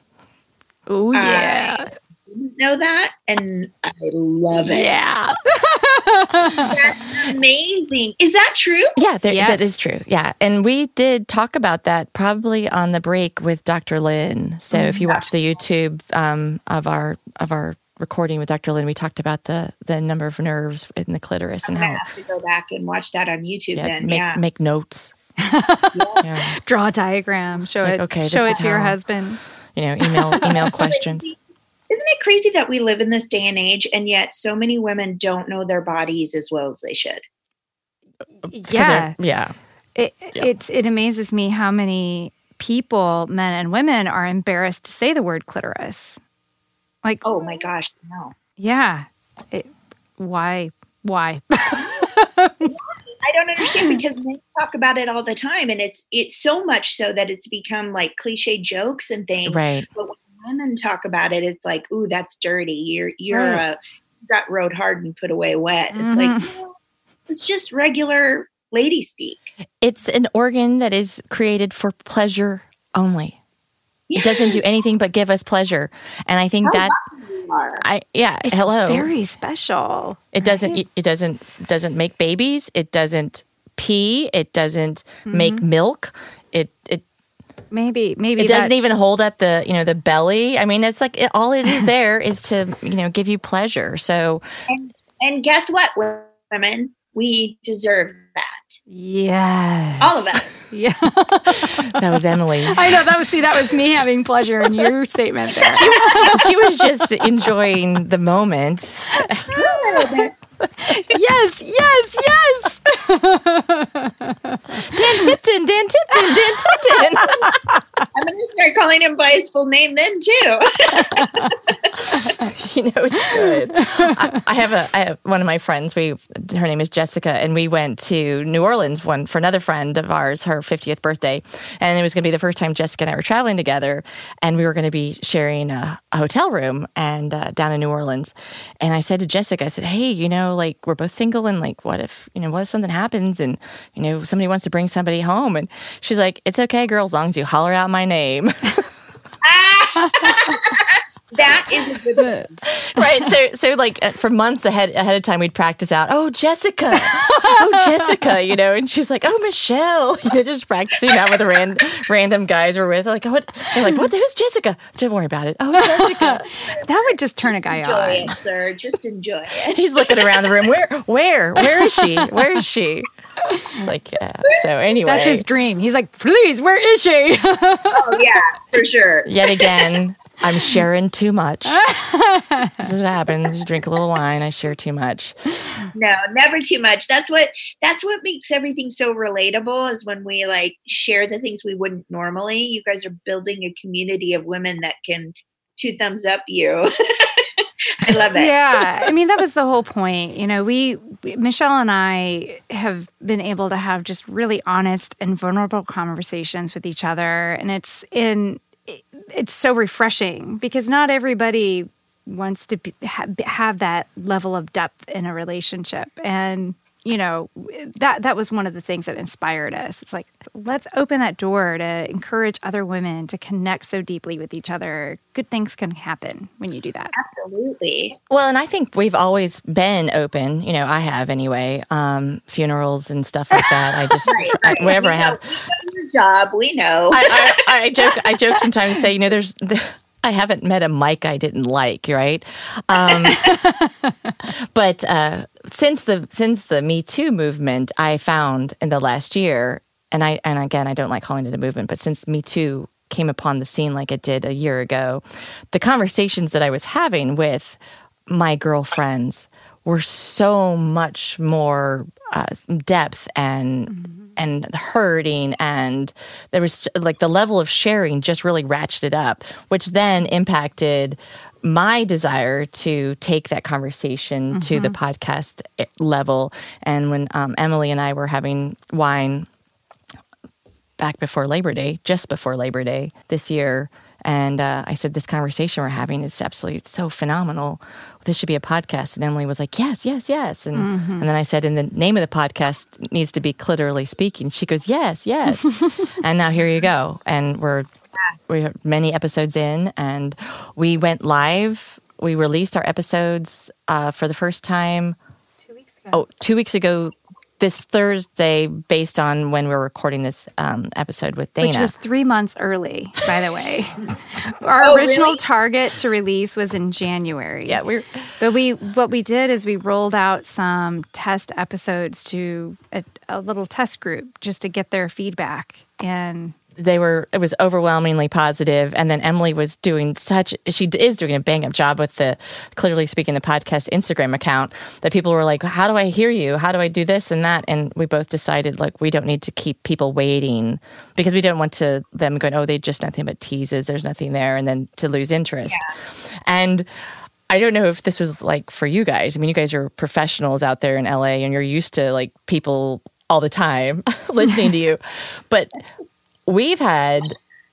Oh yeah. I didn't know that, and I love it. yeah. That's amazing. Is that true? Yeah, there, Yes. that is true. Yeah. And we did talk about that probably on the break with Dr. Lynn. So if you watch the YouTube um, of our of our recording with Dr. Lynn, we talked about the the number of nerves in the clitoris and I'm how gonna have to go back and watch that on YouTube yeah, then. make yeah. make notes. yeah. Draw a diagram. Show like, it. okay, show it it is to your husband. You know, email email questions. Isn't it crazy that we live in this day and age and yet so many women don't know their bodies as well as they should? Yeah. Yeah. It, Yeah. It's it amazes me how many people, men and women, are embarrassed to say the word clitoris. Like, Oh my gosh, no. yeah, it, why? Why? I don't understand because men talk about it all the time and it's it's so much so that it's become like cliche jokes and things. Right. But when women talk about it, it's like, ooh, that's dirty. You're you're Right. uh, you got rode hard and put away wet. It's Mhm. like no, it's just regular lady speak. It's an organ that is created for pleasure only. It doesn't do anything but give us pleasure. And I think How that lucky you are. I yeah, It's hello. very special. It doesn't. It, it doesn't. Doesn't make babies. It doesn't pee. It doesn't mm-hmm. make milk. It it Maybe maybe it doesn't even hold up the you know the belly. I mean, it's like it, all it is there is to you know give you pleasure. So And, and guess what, women? We deserve that. Yes. All of us. Yeah. that was Emily. I know that was see that was me having pleasure in your statement there. she was just enjoying the moment. yes, yes, yes. Dan Tipton, Dan Tipton, Dan Tipton. I'm going to start calling him by his full name then too. you know it's good. I, I have a I have one of my friends. We her name is Jessica, and we went to New Orleans one for another friend of ours, her fiftieth birthday, and it was going to be the first time Jessica and I were traveling together, and we were going to be sharing a, a hotel room and uh, down in New Orleans. And I said to Jessica, I said, "Hey, you know, like we're both single, and like, what if you know, what if something happens, and you know, somebody wants to bring somebody home?" And she's like, "It's okay, girl, as long as you holler out my name." that is a good right so so like uh, for months ahead ahead of time we'd practice out oh jessica. Oh jessica you know and she's like oh michelle. You know just practicing out with the ran, random guys we're with like what? They're like what who's jessica? Don't worry about it. Oh jessica. That would just turn a guy enjoy on. it, sir. Just enjoy it. he's looking around the room where where where is she? Where is she? It's like yeah. So anyway. That's his dream. He's like, please, where is she? Oh yeah, for sure. yet again i'm sharing too much this is what happens you drink a little wine i share too much No, never too much. That's what that's what makes everything so relatable is when we like share the things we wouldn't normally. You guys are building a community of women that can two thumbs up you. I love it. yeah i mean that was the whole point you know we michelle and i have been able to have just really honest and vulnerable conversations with each other and it's in it's so refreshing because not everybody wants to be, ha, have that level of depth in a relationship and you know that that was one of the things that inspired us it's like let's open that door to encourage other women to connect so deeply with each other good things can happen when you do that Absolutely. Well, and I think we've always been open. You know, I have anyway. Um, funerals and stuff like that. I just Right, right. wherever We I have. We know your job. We know. I, I, I joke. I joke sometimes. Say, you know, there's. I haven't met a mic I didn't like, right? Um, but uh, since the since the Me Too movement, I found in the last year, and I and again, I don't like calling it a movement, but since Me Too came upon the scene like it did a year ago, the conversations that I was having with my girlfriends were so much more uh, depth and and hurting and there was like the level of sharing just really ratcheted up which then impacted my desire to take that conversation to the podcast eh, level and when um, emily and i were having wine back before Labor Day, just before Labor Day this year. And uh, I said, This conversation we're having is absolutely it's so phenomenal. This should be a podcast. And Emily was like, Yes, yes, yes. And, and then I said, And the name of the podcast needs to be Clitorally Speaking. She goes, Yes, yes. and now here you go. And we're, we're many episodes in, and we went live. We released our episodes uh, for the first time two weeks ago. oh, two weeks ago this Thursday, based on when we're recording this um, episode with Dana. Which was three months early, by the way. Our Oh, original really? target to release was in January. yeah, we're But we what we did is we rolled out some test episodes to a, a little test group just to get their feedback. And they were it was overwhelmingly positive. And then emily was doing such she is doing a bang up job with the Clitorally speaking the podcast instagram account that people were like how do i hear you? How do i do this and that? And we both decided like we don't need to keep people waiting because we don't want to them going oh they just nothing but teases. There's nothing there. And then to lose interest. And I don't know if this was like for you guys. I mean, you guys are professionals out there in LA and you're used to like people all the time listening to you. But we've had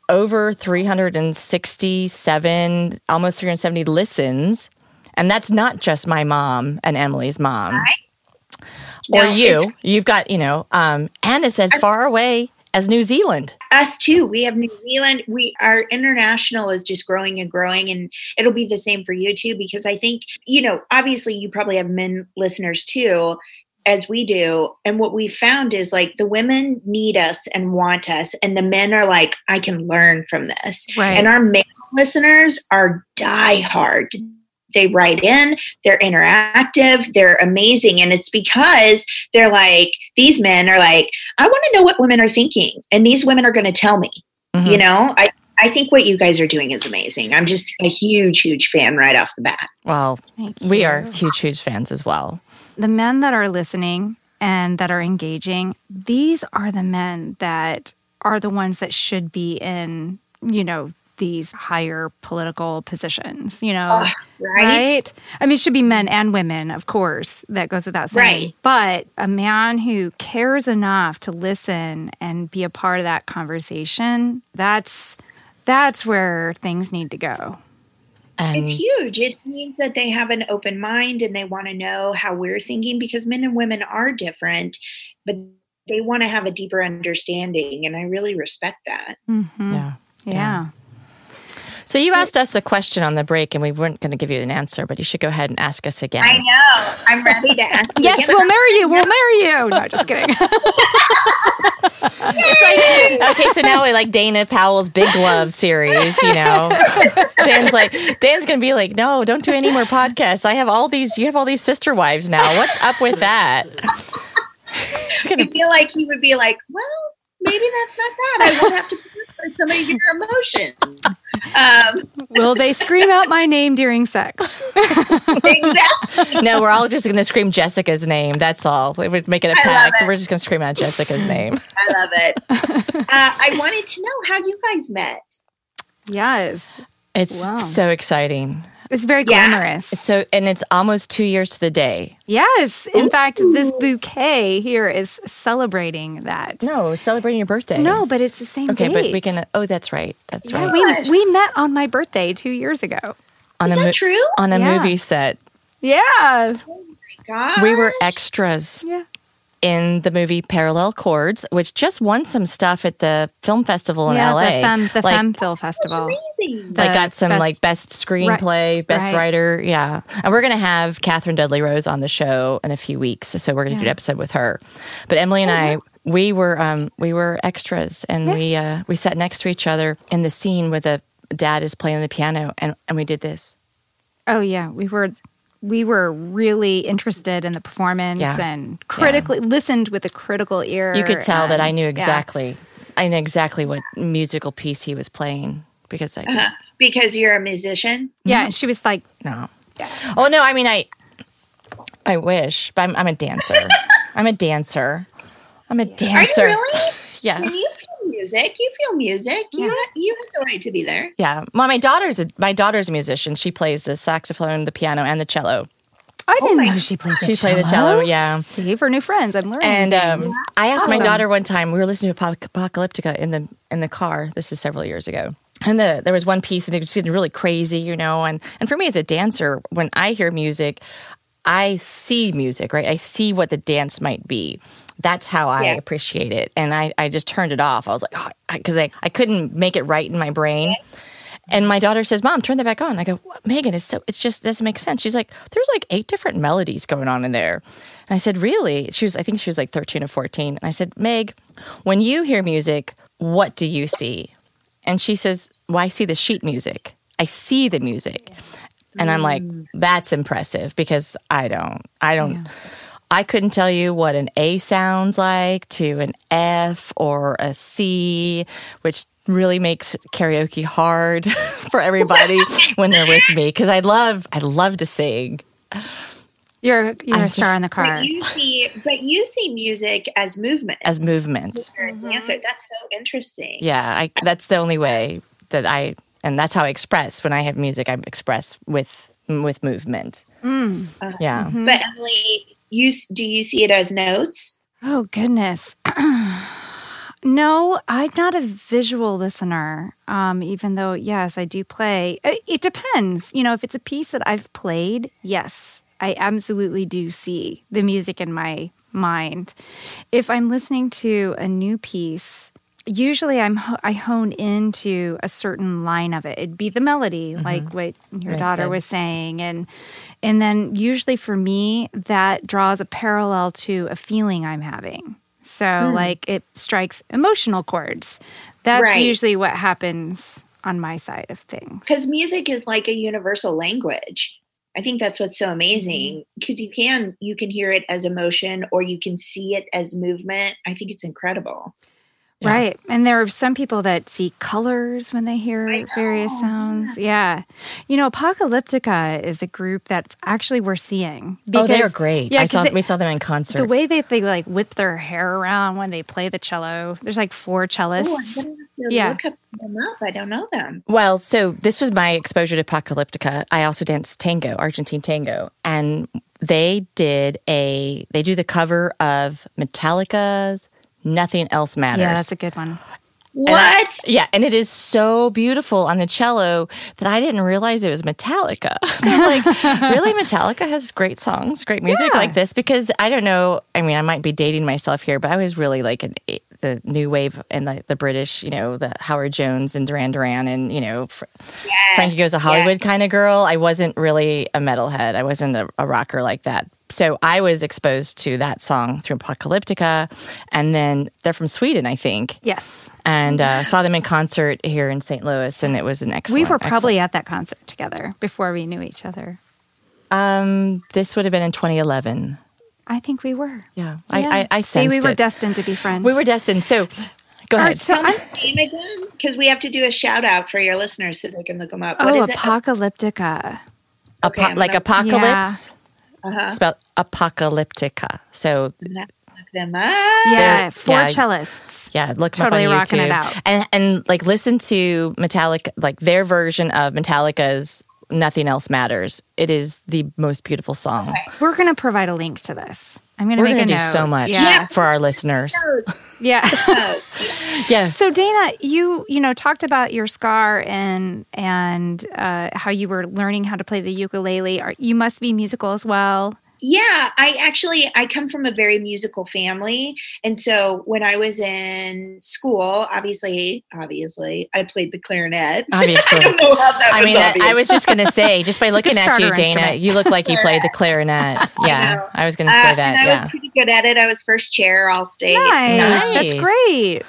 over 367, almost 370 listens. And that's not just my mom and Emily's mom. Or No, you. You've got, you know, um, and it's as far away as New Zealand. us too we have new zealand we our international is just growing and growing and it'll be the same for you too because i think you know obviously you probably have men listeners too as we do. And what we found is like the women need us and want us and the men are like i can learn from this. Right. and our male listeners are die hard they write in they're interactive they're amazing and it's because they're like these men are like i want to know what women are thinking and these women are going to tell me. Mhm. you know? I i think what you guys are doing is amazing. I'm just a huge huge fan right off the bat. Well, we are huge, huge fans as well. The men that are listening and that are engaging, these are the men that are the ones that should be in, you know, these higher political positions, you know. Ugh, right? I mean, it should be men and women, of course, that goes without saying. Right. But a man who cares enough to listen and be a part of that conversation, that's that's where things need to go. And it's huge it means that they have an open mind and they want to know how we're thinking because men and women are different but they want to have a deeper understanding and i really respect that Mhm. yeah. Yeah. So you asked us a question on the break, and we weren't going to give you an answer, but you should go ahead and ask us again. i know i'm ready to ask Yes, again. we'll marry you. We'll marry you. No, just kidding. It's like okay, so now we like Dana Powell's Big Love series. You know, Dan's like Dan's going to be like, no, don't do any more podcasts. I have all these. You have all these sister wives now. What's up with that? He's i gonna. feel like he would be like well maybe that's not bad i won't have to put up with your emotions um, Will they scream out my name during sex? exactly No, we're all just going to scream Jessica's name. That's all. We're making a I love pact. it. We're just going to scream out Jessica's name. i love it uh, i wanted to know how you guys met Yes. It's Wow. so exciting. It's very glamorous. It's so, and it's almost two years to the day. Yes. In fact, this bouquet here is celebrating that. No, celebrating your birthday. No, but it's the same Okay, date. but we can. Oh, that's right. That's Yeah, right. we, we met on my birthday two years ago. on is a that mo- true on a Yeah. movie set. Yeah. Oh God. We were extras Yeah. In the movie Parallel Chords, which just won some stuff at the film festival in yeah, LA. the Femme, the like, Femme Film Festival. amazing like the got some best- like best screenplay, best right. writer, yeah. And we're gonna have Catherine Dudley Rose on the show in a few weeks, so we're gonna do an episode with her. But Emily and I, we were um, we were extras, and we uh, we sat next to each other in the scene where the dad is playing the piano, and and we did this. Oh yeah, we were we were really interested in the performance Yeah. and critically listened with a critical ear. You could tell that I and- knew yeah. exactly, I knew exactly what musical piece he was playing because I just Uh, because you're a musician Yeah, and she was like, no. Oh no, I mean I, I wish, but I'm, I'm a dancer. I'm a dancer. I'm a dancer. are you dancer. really Yeah, When you feel music, you feel music. You Yeah. have, you have the right to be there. yeah. Well, my daughter's a, my daughter's a musician. She plays the saxophone, the piano, and the cello. I didn't my know she played the She cello. played the cello. Yeah. See, for new friends, I'm learning. And um, I asked my daughter one time. We were listening to Apoc- Apocalyptica in the in the car. This is several years ago. And the, there was one piece, and it was getting really crazy, you know. And and for me as a dancer, when I hear music, I see music, right? I see what the dance might be. That's how I Yeah. appreciate it. And I, I just turned it off. I was like, ah, because I, I couldn't make it right in my brain. And my daughter says, "Mom, turn that back on." I go, what? "Megan, it's so it's just doesn't make sense." She's like, "There's like eight different melodies going on in there." And I said, "Really?" She was, I think she was like 13 or 14. And I said, "Meg, when you hear music, what do you see?" And she says, "Well, I see the sheet music. I see the music." And I'm like, mm. "That's impressive because I don't. I don't." I couldn't tell you what an A sounds like to an F or a C, which really makes karaoke hard for everybody when they're with me because I love I love to sing. You're you're I'm a star just- in the car. But you see, but you see music as movement. As movement. You're a dancer. That's so interesting. Yeah, I, that's the only way that I and that's how I express when I have music. I express with with movement. Mm. Yeah. But Emily, you do you see it as notes? Oh goodness. no, I'm not a visual listener. Um, even though, yes, I do play. It, it depends. You know, if it's a piece that I've played, yes, I absolutely do see the music in my mind. If I'm listening to a new piece, usually I'm I hone into a certain line of it. It'd be the melody, like what your Makes daughter sense. was saying, and and then usually for me that draws a parallel to a feeling I'm having. So hmm. like it strikes emotional chords. That's Right. usually what happens on my side of things. Because music is like a universal language. I think that's what's so amazing mm-hmm. because you can you can hear it as emotion or you can see it as movement. I think it's incredible. Yeah. Right. And there are some people that see colors when they hear various sounds. Yeah. You know, Apocalyptica is a group that's actually we're seeing. oh, they're great. Yeah, I 'cause saw they- we saw them in concert. the way that they like whip their hair around when they play the cello. There's like four cellists. gonna have to Yeah. look up them up. I don't know them. Well, so this was my exposure to Apocalyptica. I also danced tango, Argentine tango, and they did a they do the cover of Metallica's "Nothing Else Matters." yeah, that's a good one. And I- What? yeah, and it is so beautiful on the cello that I didn't realize it was Metallica. Like, really, Metallica has great songs, great music Yeah. like this? Because I don't know. I mean, I might be dating myself here, but I was really like an, eh, the new wave and the, the British, you know, the Howard Jones and Duran Duran and you know, Fr- Frankie Goes to Hollywood kind of girl. I wasn't really a metalhead. I wasn't a, a rocker like that. So I was exposed to that song through Apocalyptica, and then they're from Sweden, I think Yes. and uh, saw them in concert here in St. Louis, and it was an excellent. we were probably at that concert together before we knew each other. Um, this would have been in 2011. I think we were. Yeah, Yeah. I, I, I See, we were it. destined to be friends. we were destined. So, go ahead. right, so I, me name again because we have to do a shout out for your listeners so they can look them up. What oh, is it? Apocalyptica. okay, Apo- I'm like gonna- apocalypse, Uh-huh. spelled apocalyptica. So I'm gonna Look them up. Yeah, four yeah. cellists. yeah, look them Totally up on rocking YouTube it out. and and like listen to Metallica, like their version of Metallica's "Nothing Else Matters." It is the most beautiful song. We're going to provide a link to this. I'm going to make going a do note. so much Yeah. for our listeners. Yeah. Yes. So Dana, you you know talked about your scar and and uh, how you were learning how to play the ukulele. Are, you must be musical as well. Yeah, I actually I come from a very musical family, and so when I was in school, obviously, obviously, I played the clarinet. Obviously. I don't know how that I was mean, I, obvious. I was just going to say, just by looking at you, Dana, instrument. you look like you played the clarinet. Yeah, know. I was going to say Uh, that. and I was pretty good at it. I was first chair all state. Nice. That's great.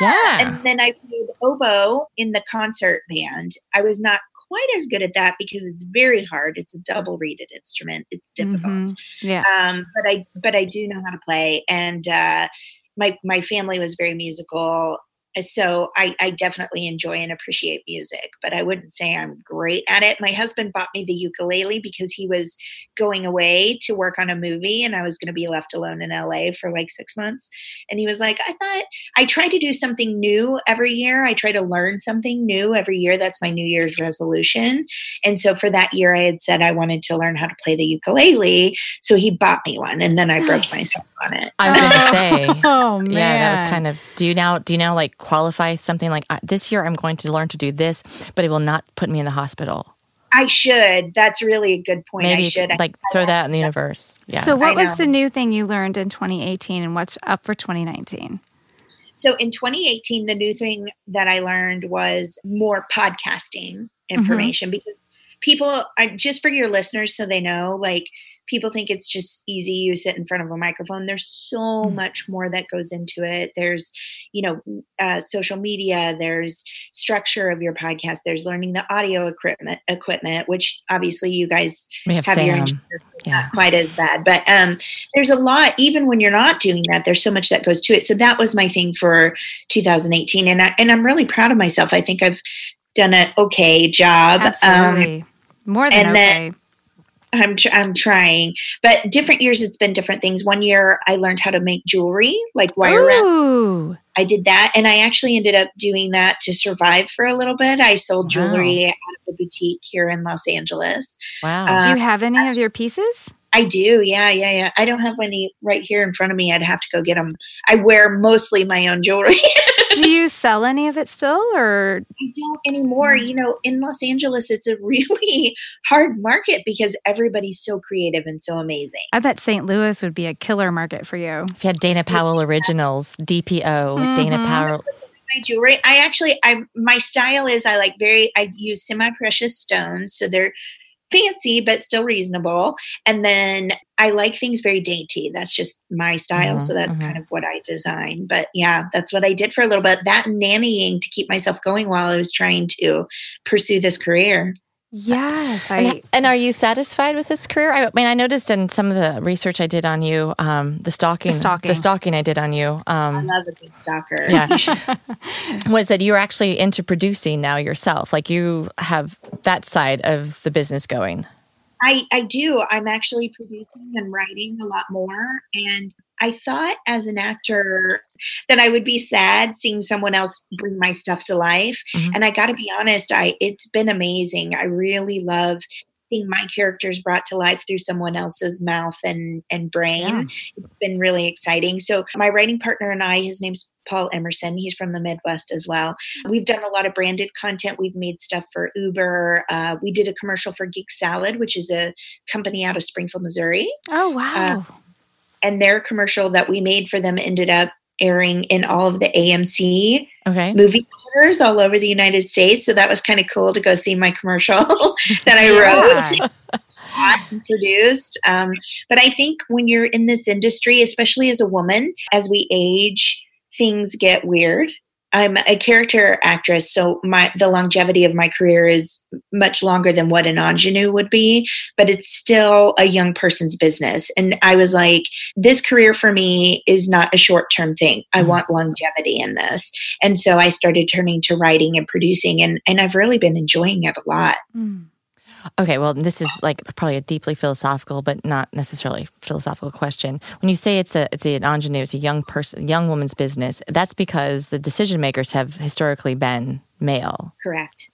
yeah. And then I played oboe in the concert band. I was not quite as good at that because it's very hard. It's a double reeded instrument. It's difficult. Mhm. Yeah. um, but I but I do know how to play, and uh, my my family was very musical, so I, I definitely enjoy and appreciate music. But I wouldn't say I'm great at it. My husband bought me the ukulele because he was going away to work on a movie, and I was going to be left alone in LA for like six months. And he was like, I thought I try to do something new every year. I try to learn something new every year. That's my New Year's resolution. And so for that year, I had said I wanted to learn how to play the ukulele. So he bought me one, and then I broke myself on it. I was going to say. Oh man. Yeah, that was kind of. Do you now? Do you now like qualify something like this year? I'm going to learn to do this, but it will not put me in the hospital. I should. That's really a good point. Maybe I should. like throw that in the universe. Yeah. So, what was the new thing you learned in 2018, and what's up for 2019? So in 2018, the new thing that I learned was more podcasting mm-hmm. information because people, I, just for your listeners, so they know, like people think it's just easy you sit in front of a microphone there's so Mm. much more that goes into it there's you know uh, social media there's structure of your podcast there's learning the audio equipment equipment which obviously you guys We have have your. Yeah. not quite as bad but um there's a lot even when you're not doing that there's so much that goes to it so that was my thing for 2018 and I, and I'm really proud of myself I think I've done an okay job um Absolutely. More than and okay. then- I'm tr- I'm trying, but different years it's been different things. One year I learned how to make jewelry, like wire wrap. I did that, and I actually ended up doing that to survive for a little bit. I sold Wow. jewelry out of a boutique here in Los Angeles. Wow. Uh, Do you have any of your pieces? I do, yeah, yeah, yeah. I don't have any right here in front of me. I'd have to go get them. I wear mostly my own jewelry. Do you sell any of it still or I don't anymore. You know, in Los Angeles, it's a really hard market because everybody's so creative and so amazing. I bet St. Louis would be a killer market for you. if you had Dana Powell Originals, DPO, Dana Mhm. Powell. my jewelry i actually i my style is i like very i use semi-precious stones so they're fancy but still reasonable. And then i like things very dainty. That's just my style. Mhm, so that's mhm. kind of what i design. But yeah that's what i did for a little bit. That nannying to keep myself going while i was trying to pursue this career Yes, I And, and are you satisfied with this career? I mean, I noticed in some of the research I did on you, um, the stalking, The stalking. the stalking I did on you, i um, love a good stalker yeah, was that you're actually into producing now yourself. Like you have that side of the business going. I, I do. I'm actually producing and writing a lot more. And I thought as an actor that I would be sad seeing someone else bring my stuff to life. Mhm. And I got to be honest, I it's been amazing. I really love seeing my characters brought to life through someone else's mouth and and brain. Yeah. It's been really exciting. So my writing partner and I, his name's Paul Emerson. He's from the Midwest as well. We've done a lot of branded content. We've made stuff for Uber. Uh, we did a commercial for Geek Salad, which is a company out of Springfield, Missouri. Oh wow. And their commercial that we made for them ended up airing in all of the AMC Okay. movie theaters all over the United States. So that was kind of cool to go see my commercial that I wrote and produced. Um, but I think when you're in this industry, especially as a woman, as we age, things get weird. I'm a character actress, so my the longevity of my career is much longer than what an ingenue would be, but it's still a young person's business. And I was like, this career for me is not a short term thing. I Mhm. want longevity in this. And so I started turning to writing and producing, and, and I've really been enjoying it a lot. Mm. Okay, well, this is like probably a deeply philosophical, but not necessarily philosophical question. When you say it's a it's an ingenue, it's a young person, young woman's business. That's because the decision makers have historically been male. Correct.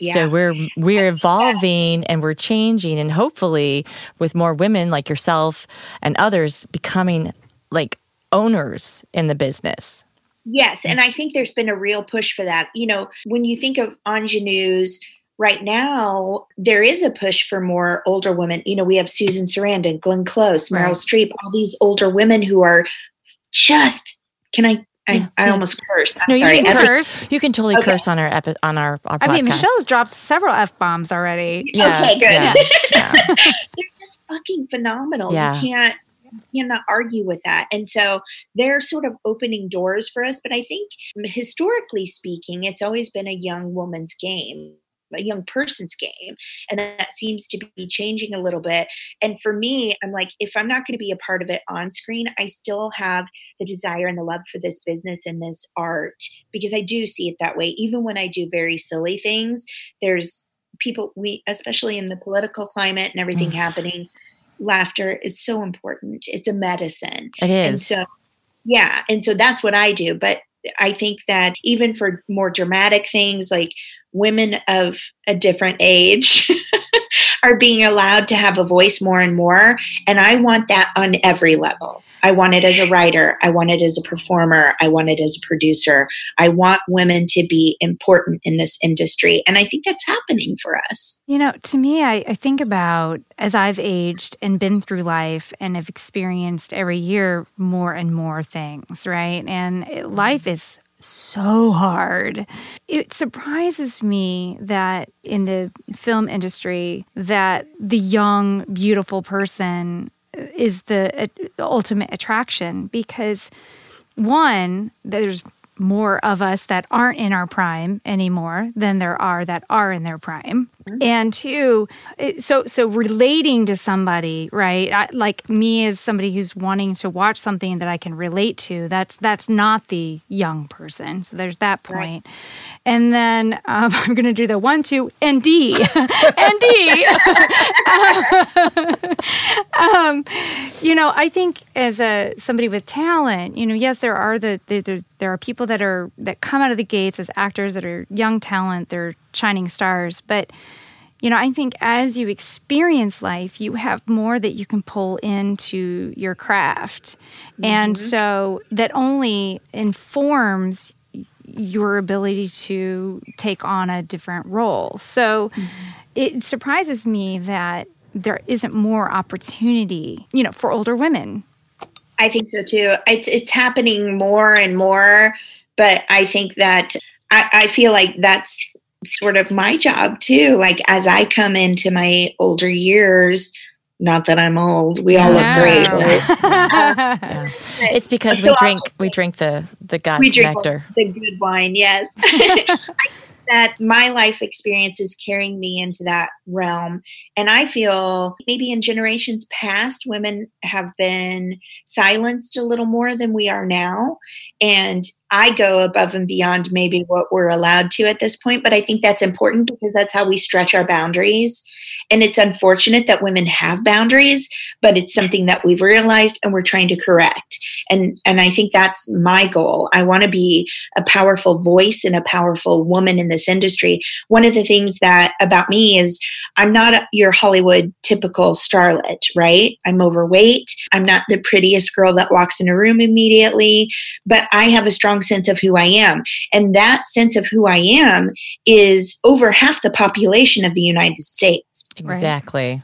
Yeah. So we're we're evolving and we're changing, and hopefully, with more women like yourself and others becoming like owners in the business. Yes, and I think there's been a real push for that. You know, when you think of ingenues right now, there is a push for more older women. You know, we have Susan Sarandon, Glenn Close, Meryl Right. Streep, all these older women who are just. Can I? I, Yeah, I almost cursed. I'm No, you can I curse. You can totally Okay. curse on our epi- on our, our I mean, podcast. Michelle's dropped several f bombs already. Yeah, Okay, good. yeah, yeah. they're just fucking phenomenal. Yeah. You can't you cannot argue with that. And so they're sort of opening doors for us. But I think historically speaking, it's always been a young woman's game. A young person's game, and that seems to be changing a little bit. And for me, I'm like, if I'm not going to be a part of it on screen, I still have the desire and the love for this business and this art because I do see it that way. Even when I do very silly things, there's people we especially in the political climate and everything happening laughter is so important. It's a medicine. It and so yeah and so that's what i do. But i think that even for more dramatic things like women of a different age are being allowed to have a voice more and more. And I want that on every level. I want it as a writer. I want it as a performer. I want it as a producer. I want women to be important in this industry. And I think that's happening for us. You know, to me, I, I think about as I've aged and been through life and have experienced every year more and more things, right? And life mm-hmm. is so hard. It surprises me that in the film industry that the young beautiful person is the, uh, ultimate attraction because one there's more of us that aren't in our prime anymore than there are that are in their prime mm-hmm. and two so so relating to somebody right I, like me as somebody who's wanting to watch something that i can relate to that's that's not the young person so there's that point. Right. and then um, i'm going to do the one two and d and d um, you know i think as a somebody with talent you know yes there are the there, there are people that are that come out of the gates as actors that are young talent they're shining stars but you know i think as you experience life you have more that you can pull into your craft mm-hmm. and so that only informs your ability to take on a different role so mm-hmm. it surprises me that there isn't more opportunity you know for older women I think so too. It's it's happening more and more, but I think that I, I feel like that's sort of my job too. Like as I come into my older years, not that I'm old. We all look great. Right? yeah. It's because we drink we drink the the God's we drink nectar. The good wine, yes. that my life experience is carrying me into that realm. And I feel maybe in generations past, women have been silenced a little more than we are now. And I go above and beyond maybe what we're allowed to at this point. But I think that's important because that's how we stretch our boundaries. And it's unfortunate that women have boundaries, but it's something that we've realized and we're trying to correct. And, and I think that's my goal. I want to be a powerful voice and a powerful woman in this industry. One of the things that about me is I'm not your Hollywood typical starlet, right? I'm overweight. I'm not the prettiest girl that walks in a room immediately, but I have a strong sense of who I am. And that sense of who I am is over half the population of the United States. Exactly.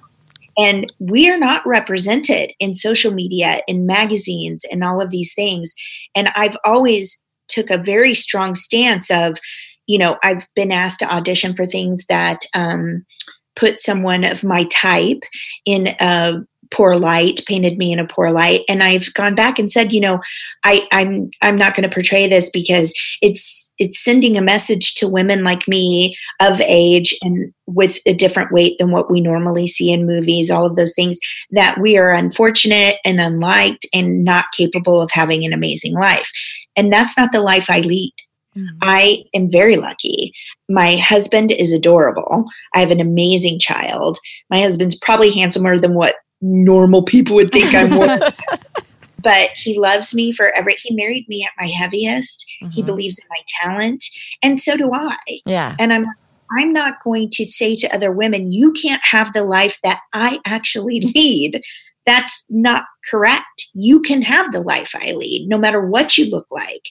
And we are not represented in social media, in magazines, and all of these things. And I've always took a very strong stance of, you know, I've been asked to audition for things that um, put someone of my type in a poor light painted me in a poor light and i've gone back and said you know i i'm i'm not going to portray this because it's it's sending a message to women like me of age and with a different weight than what we normally see in movies all of those things that we are unfortunate and unliked and not capable of having an amazing life and that's not the life i lead Mm-hmm. I am very lucky. My husband is adorable. I have an amazing child. My husband's probably handsomer than what normal people would think I'm worth. but he loves me for every he married me at my heaviest. Mm-hmm. He believes in my talent. And so do I. Yeah. And I'm I'm not going to say to other women, you can't have the life that I actually lead. That's not correct. You can have the life I lead, no matter what you look like.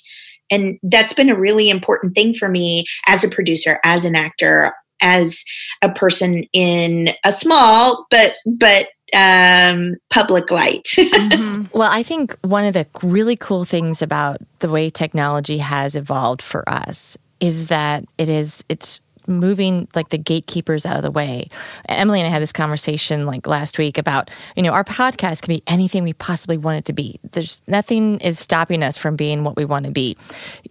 And that's been a really important thing for me as a producer, as an actor, as a person in a small but but um, public light. mm-hmm. Well, I think one of the really cool things about the way technology has evolved for us is that it is it's moving like the gatekeepers out of the way. Emily and I had this conversation like last week about, you know, our podcast can be anything we possibly want it to be. There's nothing is stopping us from being what we want to be.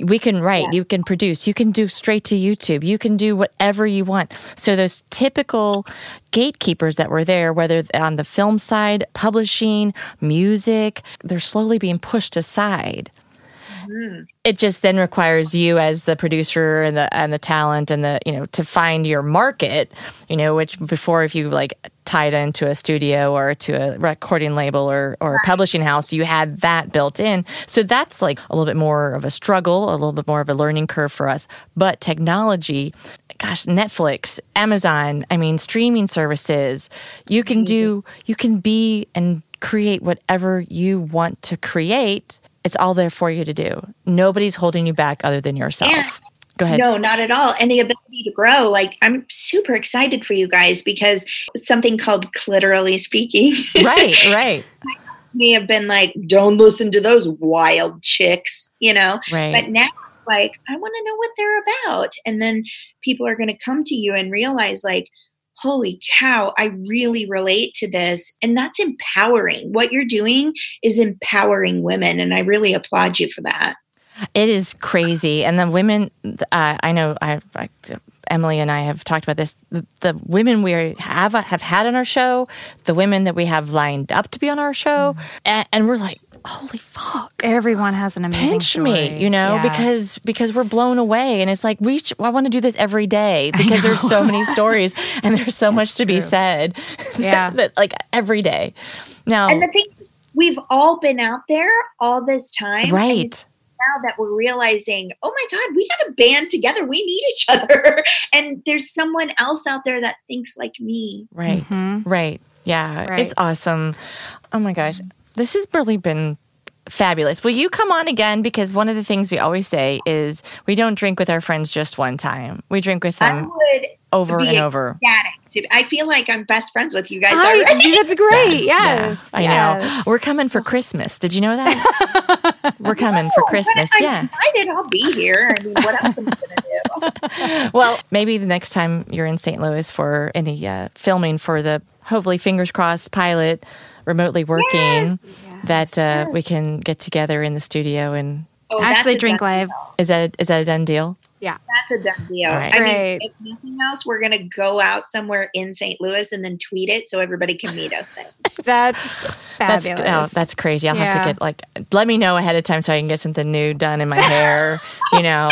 We can write, yes. you can produce, you can do straight to YouTube, you can do whatever you want. So those typical gatekeepers that were there, whether on the film side, publishing, music, they're slowly being pushed aside. Mm-hmm. It just then requires you as the producer and the and the talent and the you know to find your market. You know, which before if you like tied into a studio or to a recording label or or a publishing house, you had that built in. So that's like a little bit more of a struggle, a little bit more of a learning curve for us. But technology gosh, Netflix, Amazon, I mean, streaming services. You can do, you can be and create whatever you want to create. It's all there for you to do. Nobody's holding you back other than yourself. Yeah. Go ahead. No, not at all. And the ability to grow. Like, I'm super excited for you guys because something called clitorally speaking Right, right, may have been like, don't listen to those wild chicks, you know? right. But now it's like, I want to know what they're about. And then people are going to come to you and realize, like, holy cow, I really relate to this. And that's empowering. What you're doing is empowering women. And I really applaud you for that. It is crazy, and the women. Uh, I know. I've, I, Emily and I have talked about this. The, the women we have have had on our show, the women that we have lined up to be on our show, and, and we're like, holy fuck. Everyone has an amazing Pinch story. me, you know, Yeah. because because we're blown away, and it's like we. Sh- I want to do this every day because there's so many stories, and there's so much to be said. Yeah. that like every day. Now, And the thing, we've all been out there all this time. right? now that we're realizing, oh my God, we got to band together. We need each other. and there's someone else out there that thinks like me. Right. Mhm. Right. Yeah. Right. It's awesome. Oh my gosh. This has really been fabulous. Will you come on again? Because one of the things we always say is we don't drink with our friends just one time. We drink with I them over and over. ecstatic. I feel like I'm best friends with you guys I, already. that's great. Yeah, Yes. I yes. know. We're coming for Christmas. Did you know that? We're coming for Oh, but Christmas. I'm Yeah. excited. I'll be here. I mean, what else am I going to do? Well, maybe the next time you're in St. Louis for any uh, filming for the hopefully fingers crossed pilot remotely working that uh, we can get together in the studio and Oh, Actually, drink live. deal. is that is that a done deal? Yeah. That's a done deal. All right. I Great. mean, if nothing else, we're going to go out somewhere in St. Louis and then tweet it so everybody can meet us there. That's That's oh, that's crazy. I'll have to get like let me know ahead of time so I can get something new done in my hair. you know,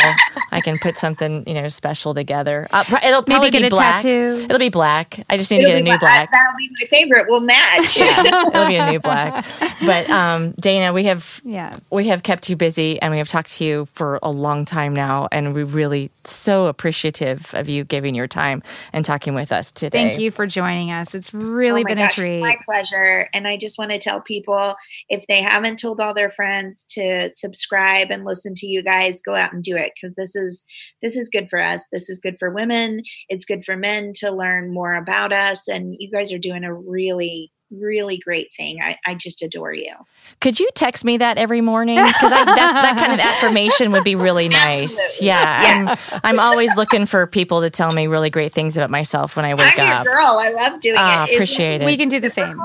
I can put something you know special together. Uh, it'll probably Maybe get be a black. tattoo. It'll be black. I just need to It'll get a be new black. black. That'll be my favorite. We'll match. Yeah, it'll be a new black. But um, Dana, we have Yeah. we have kept you busy and we have talked to you for a long time now, and we really so appreciative of you giving your time and talking with us today. Thank you for joining us. It's really Oh been gosh, a treat. My pleasure. And I just want to tell people if they haven't told all their friends to subscribe and listen to you guys, go out and do it because this is this is good for us. This is good for women. It's good for men to learn more about us. And you guys are doing a really really great thing. I, I just adore you. Could you text me that every morning? Because that, that kind of affirmation would be really nice. Absolutely. Yeah, I'm, I'm always looking for people to tell me really great things about myself when I wake I'm up. girl. I love doing Ah, it. Is- appreciate it. we can do the same.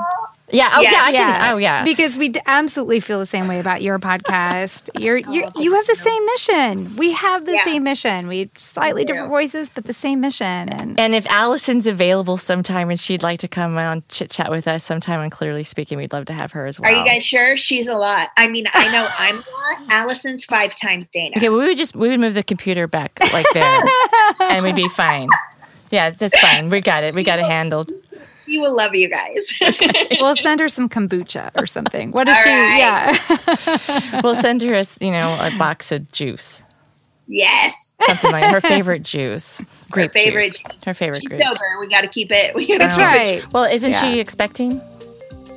Yeah. Oh yeah. Yeah. I can. Oh yeah. Because we d- absolutely feel the same way about your podcast. You're, you're oh, you have the same mission. We have the Yeah. same mission. We slightly We do. different voices, but the same mission. And And if Allison's available sometime and she'd like to come on chit chat with us sometime on Clitorally Speaking, we'd love to have her as well. Are you guys sure? She's a lot. I mean, I know I'm a lot. Allison's five times Dana. Okay, we would just we would move the computer back like there, and we'd be fine. Yeah, that's fine. We got it. We got it handled. She will love you guys. we'll send her some kombucha or something. What is All she? right. Yeah. We'll send her, a, s- you know, a box of juice, yes. something like her favorite juice, grape favorite juice. juice. Her favorite She's grape. sober. We got to keep it. We gotta That's keep it. right. Well, isn't Yeah. she expecting?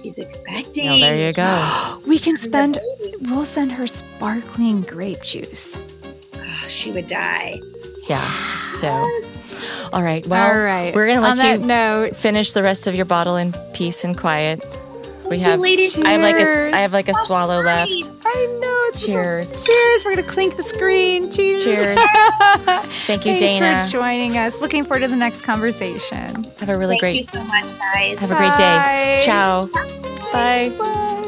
She's expecting. Oh, there you go. We can spend. We'll send her sparkling grape juice. Oh, she would die. Yeah. So, all right. Well, All right. we're gonna On let you that note, finish the rest of your bottle in peace and quiet. We have. ladies. I have like a. I have like a swallow left. I know it's Cheers. Cheers. We're gonna clink the screen. Cheers. Cheers. Thank you, Thanks Dana. for joining us. Looking forward to the next conversation. Have a really Thank great. Thank you so much, guys. Have a great day. Bye. Ciao. Bye. Bye.